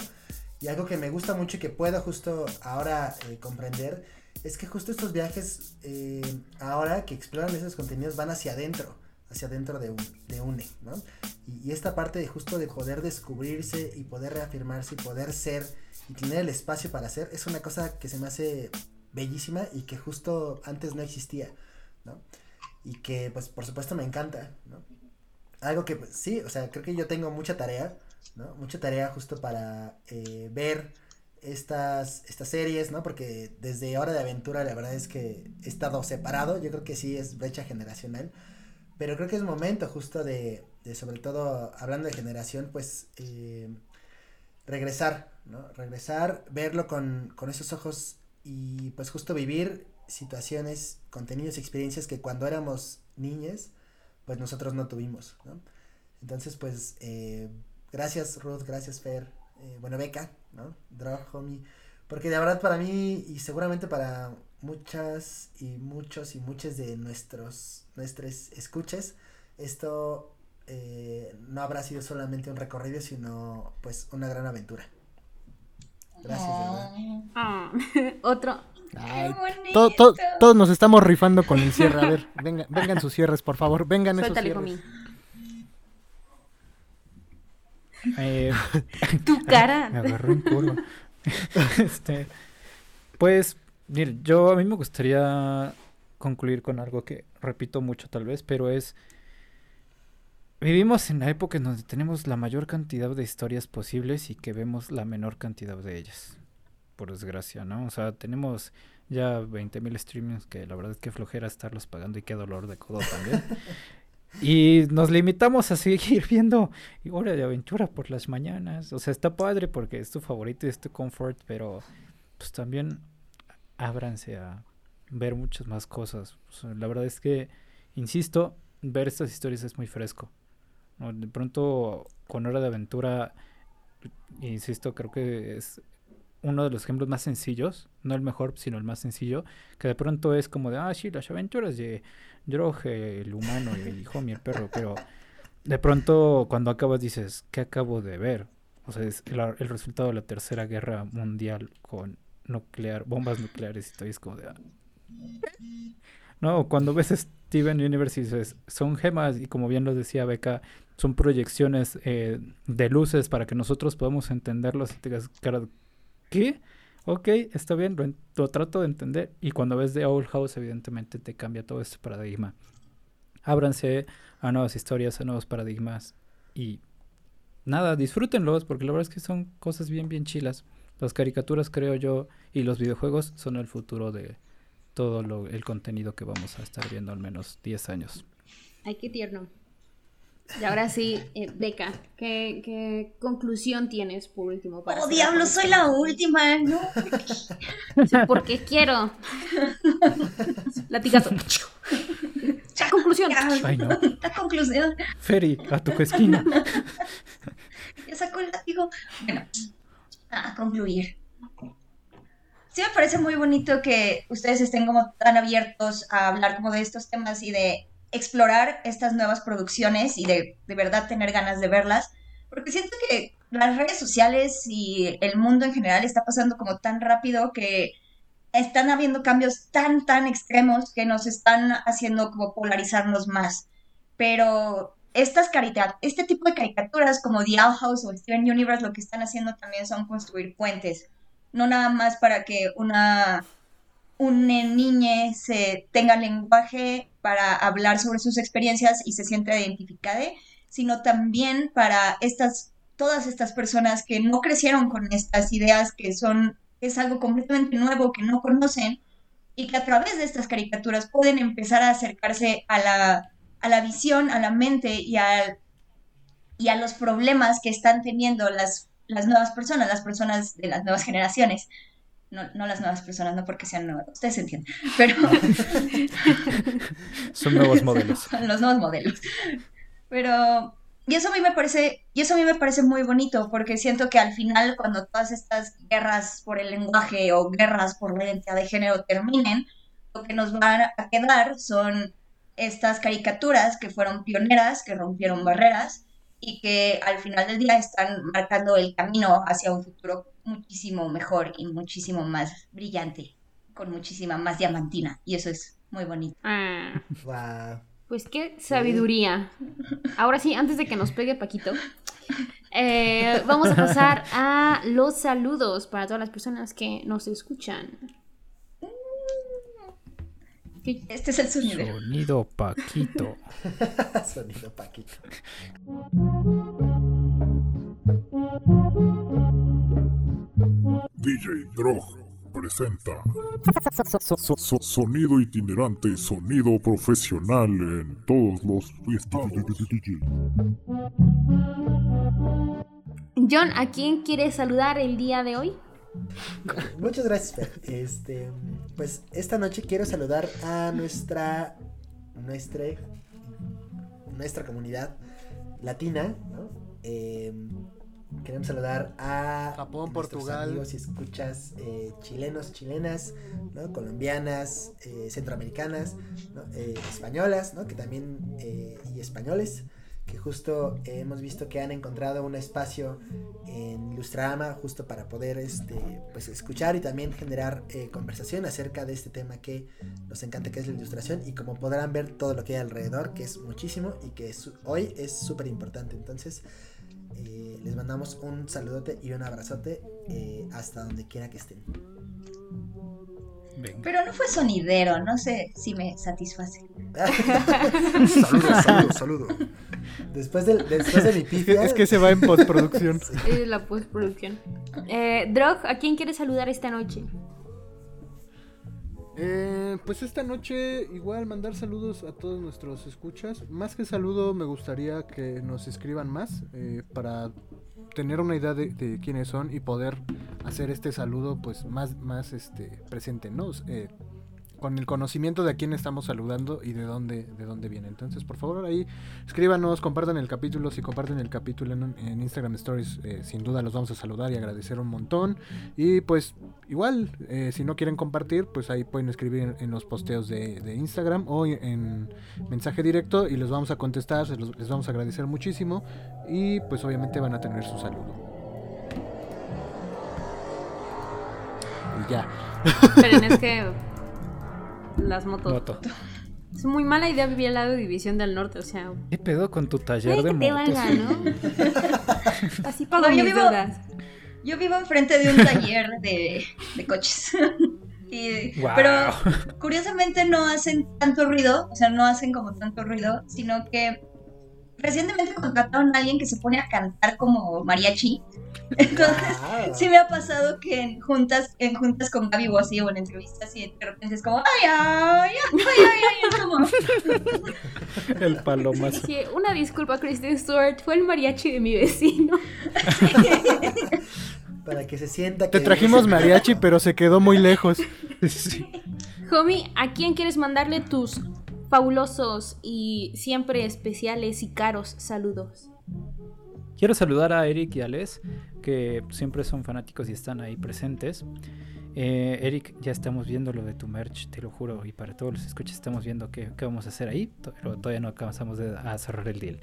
Y algo que me gusta mucho y que puedo justo ahora eh, comprender es que justo estos viajes eh, ahora que exploran esos contenidos van hacia adentro, hacia adentro de, un, de UNE. Y, esta parte de justo de poder descubrirse y poder reafirmarse y poder ser y tener el espacio para ser es una cosa que se me hace bellísima y que justo antes no existía. Y que pues por supuesto me encanta, algo que pues, sí, o sea, creo que yo tengo mucha tarea, ¿no? Mucha tarea justo para eh, ver estas, estas series, ¿no? Porque desde Hora de Aventura la verdad es que he estado separado, yo creo que sí es brecha generacional, pero creo que es momento justo de, de sobre todo hablando de generación, pues eh, regresar, ¿no? Regresar, verlo con, con esos ojos y pues justo vivir situaciones, contenidos, experiencias que cuando éramos niñas, pues nosotros no tuvimos, ¿no? Entonces, pues, eh, gracias Ruth, gracias Fer, eh, bueno, Beca, ¿no? Draw, homie, porque de verdad para mí y seguramente para muchas y muchos y muchas de nuestros, nuestros escuches, esto eh, no habrá sido solamente un recorrido, sino pues una gran aventura. Gracias, de verdad. Ah, *laughs* otro. Ay, bonito. to- to- todos nos estamos rifando con el cierre. A ver, venga, vengan sus cierres, por favor. Vengan esos Suéltale, cierres. homie. Eh, *laughs* Tu *laughs* Me cara. agarró en curva. *laughs* este, pues, mire, yo a mí me gustaría concluir con algo que repito mucho tal vez, pero es vivimos en la época en donde tenemos la mayor cantidad de historias posibles y que vemos la menor cantidad de ellas. Por desgracia, ¿no? O sea, tenemos ya 20.000 streamings que la verdad es que flojera estarlos pagando y qué dolor de codo también. Y nos limitamos a seguir *laughs* viendo Hora de Aventura por las mañanas. O sea, está padre porque es tu favorito y es tu comfort, pero pues también ábranse a ver muchas más cosas. La verdad es que, insisto, ver estas historias es muy fresco. De pronto, con Hora de Aventura, insisto, creo que es uno de los ejemplos más sencillos, no el mejor, sino el más sencillo, que de pronto es como de, ah, sí, las aventuras de Droge, el humano, y el homie, el perro, pero de pronto cuando acabas dices, ¿qué acabo de ver? O sea, es el, resultado de la tercera guerra mundial con nuclear, bombas nucleares y todo es como de... ah. No, cuando ves Steven Universe y dices, son gemas y como bien lo decía Beca, son proyecciones eh, de luces para que nosotros podamos entenderlos y te digas, cara, ¿qué? Ok, está bien, lo, trato de entender. Y cuando ves The Old House, evidentemente te cambia todo este paradigma. Ábranse a nuevas historias, a nuevos paradigmas y nada, disfrútenlos porque la verdad es que son cosas bien, bien chilas. Las caricaturas, creo yo, y los videojuegos son el futuro de todo lo, el contenido que vamos a estar viendo al menos 10 años. Ay, qué tierno. Y ahora sí, eh, Beca, ¿qué, qué conclusión tienes por último? Para Oh, diablo, soy la última, ¿no? Porque quiero. Latigazo. Ya, conclusión. Ya, Ay, no. La conclusión. Ferry, a tu esquina. Ya sacó el látigo. Bueno, a concluir. Sí me parece muy bonito que ustedes estén como tan abiertos a hablar como de estos temas y de explorar estas nuevas producciones y de, de verdad tener ganas de verlas. Porque siento que las redes sociales y el mundo en general está pasando como tan rápido que están habiendo cambios tan, tan extremos que nos están haciendo como polarizarnos más. Pero estas caricaturas, este tipo de caricaturas como The Owl House o Steven Universe lo que están haciendo también son construir puentes. No nada más para que una, un niña se tenga lenguaje para hablar sobre sus experiencias y se sienta identificada, sino también para estas, todas estas personas que no crecieron con estas ideas que son, es algo completamente nuevo, que no conocen, y que a través de estas caricaturas pueden empezar a acercarse a la, a la visión, a la mente y a, y a los problemas que están teniendo las, las nuevas personas, las personas de las nuevas generaciones. No, no las nuevas personas, no porque sean nuevas, ustedes entienden, pero *laughs* Son nuevos modelos. los nuevos modelos. Pero, y eso a mí me parece, y eso a mí me parece muy bonito, porque siento que al final, cuando todas estas guerras por el lenguaje o guerras por la identidad de género terminen, lo que nos van a quedar son estas caricaturas que fueron pioneras, que rompieron barreras y que al final del día están marcando el camino hacia un futuro muchísimo mejor y muchísimo más brillante, con muchísima más diamantina. Y eso es muy bonito. Ah, Wow. pues qué sabiduría. Ahora sí, antes de que nos pegue Paquito, eh, vamos a pasar a los saludos para todas las personas que nos escuchan. Este es el sonidero. Sonido Paquito. *laughs* Sonido Paquito. DJ Drog presenta Sonido itinerante, sonido profesional en todos los estados. John, ¿a quién quieres saludar el día de hoy? Muchas gracias, Fer. Este, pues esta noche quiero saludar a nuestra nuestra nuestra comunidad latina, ¿no? Eh, queremos saludar a Japón, Portugal. amigos y escuchas eh, chilenos, chilenas, ¿no? colombianas, eh, centroamericanas, ¿no? Eh, españolas, ¿no? que también eh, y españoles que justo hemos visto que han encontrado un espacio en Ilustrama justo para poder este pues escuchar y también generar eh, conversación acerca de este tema que nos encanta que es la ilustración y como podrán ver todo lo que hay alrededor que es muchísimo y que es- hoy es súper importante entonces eh, les mandamos un saludote y un abrazote eh, hasta donde quiera que estén Venga. Pero no fue sonidero, no sé si me satisface. *laughs* saludos saludos saludos después, del, después de mi pifia Es que se va en postproducción. *laughs* Sí. Es la postproducción. Eh, Drog, ¿a quién quieres saludar esta noche? Eh, pues esta noche igual mandar saludos a todos nuestros escuchas. Más que saludo me gustaría que nos escriban más eh, para tener una idea de, quiénes son y poder hacer este saludo pues más, más este, presente, ¿no? Eh, con el conocimiento de a quién estamos saludando y de dónde, de dónde viene. Entonces, por favor, ahí escríbanos, compartan el capítulo. Si comparten el capítulo en, Instagram Stories, eh, sin duda los vamos a saludar y agradecer un montón. Y pues, igual, eh, si no quieren compartir, pues ahí pueden escribir en, los posteos de, de Instagram o en mensaje directo y los vamos a contestar. les vamos a agradecer muchísimo. Y pues, obviamente, van a tener su saludo. Y ya. Esperen, es que las motos. Moto. Es muy mala idea vivir al lado de División del Norte, o sea. ¿Qué pedo con tu taller de que te motos? valga, ¿no? *laughs* Así pago No, yo mis vivo- deudas. Yo vivo enfrente de un taller de, de coches. *laughs* Y-. Pero curiosamente no hacen tanto ruido, o sea, no hacen como tanto ruido, sino que recientemente contrataron a alguien que se pone a cantar como mariachi. *laughs* Entonces, Wow. sí me ha pasado que en juntas, en juntas con Gaby o así, o en entrevistas, y de repente es como, ay, ay, ay, ay, ay, como, *laughs* El palomazo. Sí, una disculpa, Kristen Stewart. Fue el mariachi de mi vecino. *laughs* para que se sienta Te que trajimos mariachi, pero se quedó muy lejos. Sí. Homie, ¿a quién quieres mandarle tus fabulosos y siempre especiales y caros saludos? Quiero saludar a Eric y a Les, que siempre son fanáticos y están ahí presentes. Eh, Eric, ya estamos viendo lo de tu merch, te lo juro, y para todos los escuchas estamos viendo qué, qué vamos a hacer ahí, pero todavía no acabamos de a cerrar el deal.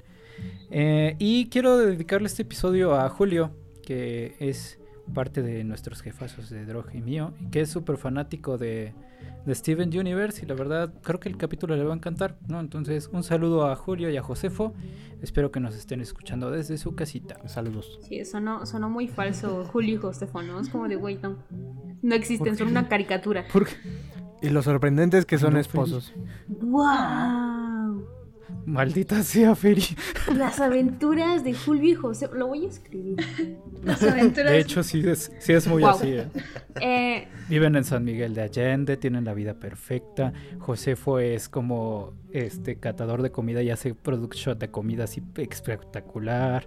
Eh, y quiero dedicarle este episodio a Julio, que es parte de nuestros jefazos de Drog y mío, y que es súper fanático de, de Steven Universe, y la verdad creo que el capítulo le va a encantar, ¿no? Entonces, un saludo a Julio y a Josefo, espero que nos estén escuchando desde su casita. Saludos. Sí, sonó, sonó muy falso Julio y Josefo, ¿no? Es como de, güey, no. No existen, ¿Por son una caricatura. Y lo sorprendente es que son No, esposos. ¡Wow! Maldita sea Feri. Las aventuras de Julio y Josefo. Lo voy a escribir. las aventuras. De hecho, sí es, sí es muy así. ¿eh? Eh, Viven en San Miguel de Allende, tienen la vida perfecta. Josefo es como este catador de comida y hace product shot de comida así espectacular.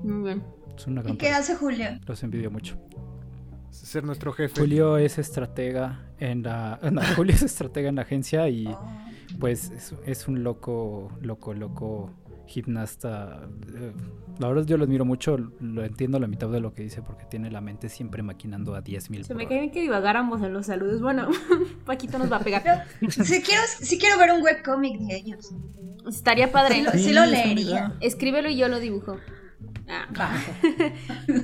muy bien. Es una ¿Y qué hace Julio? Los envidio mucho. Ser nuestro jefe. Julio es estratega en la. *laughs* no, Julio es estratega en la agencia y Oh. Pues es, es un loco, loco, loco gimnasta. Eh, La verdad yo lo admiro mucho, lo entiendo la mitad de lo que dice porque tiene la mente siempre maquinando a 10.000 Se por me hora. cae bien que divagáramos en los saludos. Bueno, *laughs* Paquito nos va a pegar. Si quiero, si quiero ver un webcomic de ellos. Estaría Sí padre. lo, sí Sí, lo leería. Escríbelo y yo lo dibujo. Ah. *laughs* Va.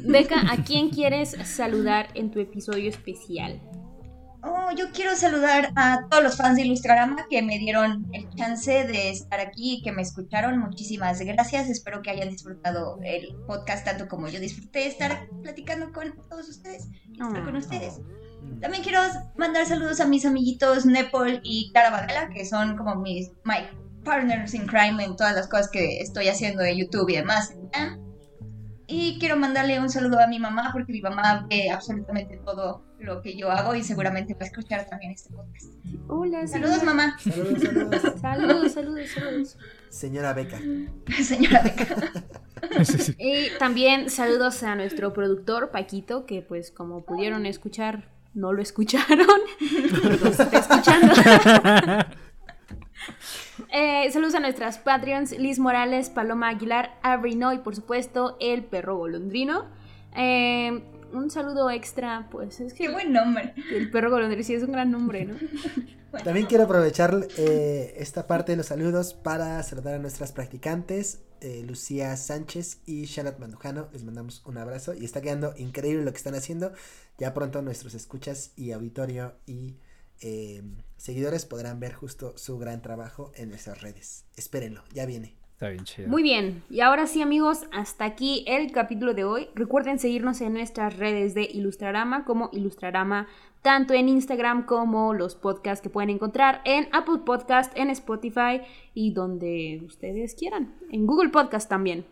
Beca, ¿a quién quieres saludar en tu episodio especial? Oh, yo quiero saludar a todos los fans de Ilustrarama que me dieron el chance de estar aquí y que me escucharon. Muchísimas gracias. Espero que hayan disfrutado el podcast tanto como yo disfruté estar platicando con todos ustedes, estar con ustedes. También quiero mandar saludos a mis amiguitos Nepal y Clara Bagala, que son como mis my partners in crime en todas las cosas que estoy haciendo de YouTube y demás. ¿eh? Y quiero mandarle un saludo a mi mamá, porque mi mamá ve absolutamente todo lo que yo hago y seguramente va a escuchar también este podcast. Hola, Saludos, mamá. Saludos, saludos. *laughs* Saludos, saludos, saludos. Señora Beca. *laughs* Señora Beca. *laughs* Y también saludos a nuestro productor, Paquito, que pues como pudieron escuchar, no lo escucharon, pero está escuchando. Eh, saludos a nuestras Patreons, Liz Morales, Paloma Aguilar, Abrino y por supuesto el perro golondrino. Eh, un saludo extra, pues es Qué que buen nombre. el perro golondrino sí es un gran nombre, ¿no? *laughs* También quiero aprovechar eh, esta parte de los saludos para saludar a nuestras practicantes, eh, Lucía Sánchez y Charlotte Mandujano. Les mandamos un abrazo y está quedando increíble lo que están haciendo. Ya pronto nuestros escuchas y auditorio y eh, seguidores podrán ver justo su gran trabajo en nuestras redes. Espérenlo, ya viene. Está bien chido. Muy bien, y ahora sí amigos, hasta aquí el capítulo de hoy. Recuerden seguirnos en nuestras redes de Ilustrarama como Ilustrarama, tanto en Instagram como los podcasts que pueden encontrar en Apple Podcast, en Spotify y donde ustedes quieran. En Google Podcast también.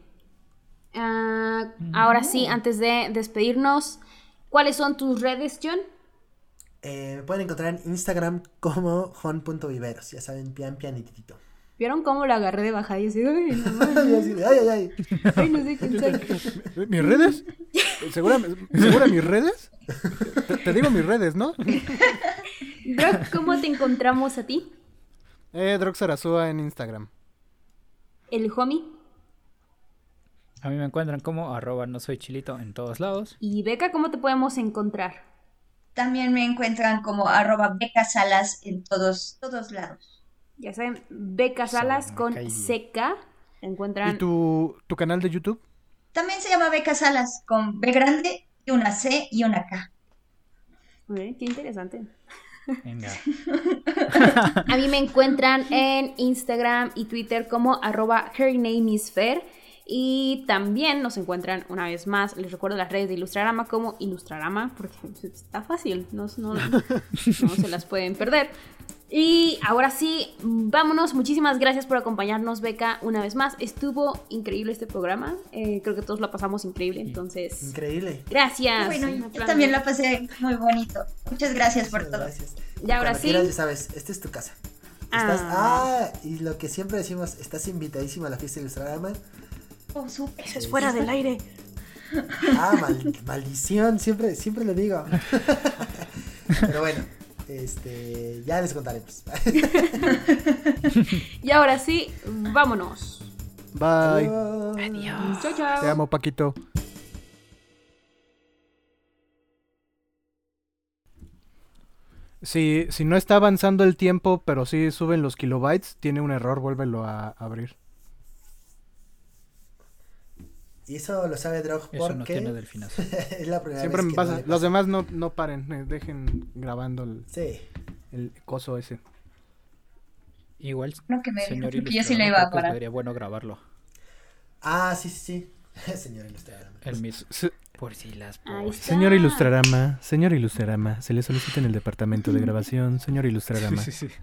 Ah, ahora sí, antes de despedirnos, ¿cuáles son tus redes, John? Eh, me pueden encontrar en Instagram como jon.viveros. Ya saben, pian pianitito. ¿Vieron cómo la agarré de bajada y así? Ay, no *laughs* ay, así ay, ay, ay. ay, no sé quién soy. *laughs* ¿Mis redes? ¿Segura, ¿segura mis redes? Te, te digo mis redes, ¿no? Brock, ¿cómo te encontramos a ti? Eh, Droxarazúa en Instagram. El homie. A mí me encuentran como arroba no soy chilito en todos lados. Y Beca, ¿cómo te podemos encontrar? También me encuentran como arroba becasalas en todos, todos lados. Ya saben, Beca Salas me con. CK. Encuentran. ¿Y tu, tu canal de YouTube? También se llama becasalas con B grande y una C y una K. Eh, qué interesante. Venga. *laughs* A mí me encuentran en Instagram y Twitter como arroba her name is Fer. Y también nos encuentran una vez más, les recuerdo las redes de Ilustrarama como Ilustrarama, porque *laughs* está fácil, no, no- no se las pueden perder. Y ahora sí, vámonos. Muchísimas gracias por acompañarnos, Beca, una vez más. Estuvo increíble este programa. Eh, creo que todos la pasamos increíble, entonces. Increíble. Gracias. Bueno, yo también la pasé muy bonito. Muchas gracias por Muchas todo. Gracias. Y ahora Cuando sí. quieras, ya sabes, esta es tu casa. Estás, Ah. ah. y lo que siempre decimos, estás invitadísimo a la fiesta de Ilustrarama. Oh. Eso es fuera del aire. *laughs* Ah, mal- maldición, siempre, siempre lo digo. *laughs* Pero bueno, este, ya les contaremos. *laughs* Y ahora sí, vámonos. Bye. Adiós. Chao, chao. Te amo, Paquito. Si, si no está avanzando el tiempo, pero sí suben los kilobytes, tiene un error, vuélvelo a abrir. Y eso lo sabe Drog Eso no porque tiene delfinazo. *laughs* es la primera Siempre vez me que pasa. no le Los demás no, no paren, eh, dejen grabando el, Sí. el coso ese. Igual, No que me señor que yo sí le iba a parar. Sería bueno grabarlo. Ah, sí, sí, sí. *laughs* Señor Ilustrador. El mismo. Por si las. Señor Ilustrarama, señor Ilustrarama, se le solicita en el departamento de grabación, señor Ilustrarama. *laughs* Sí, sí, sí.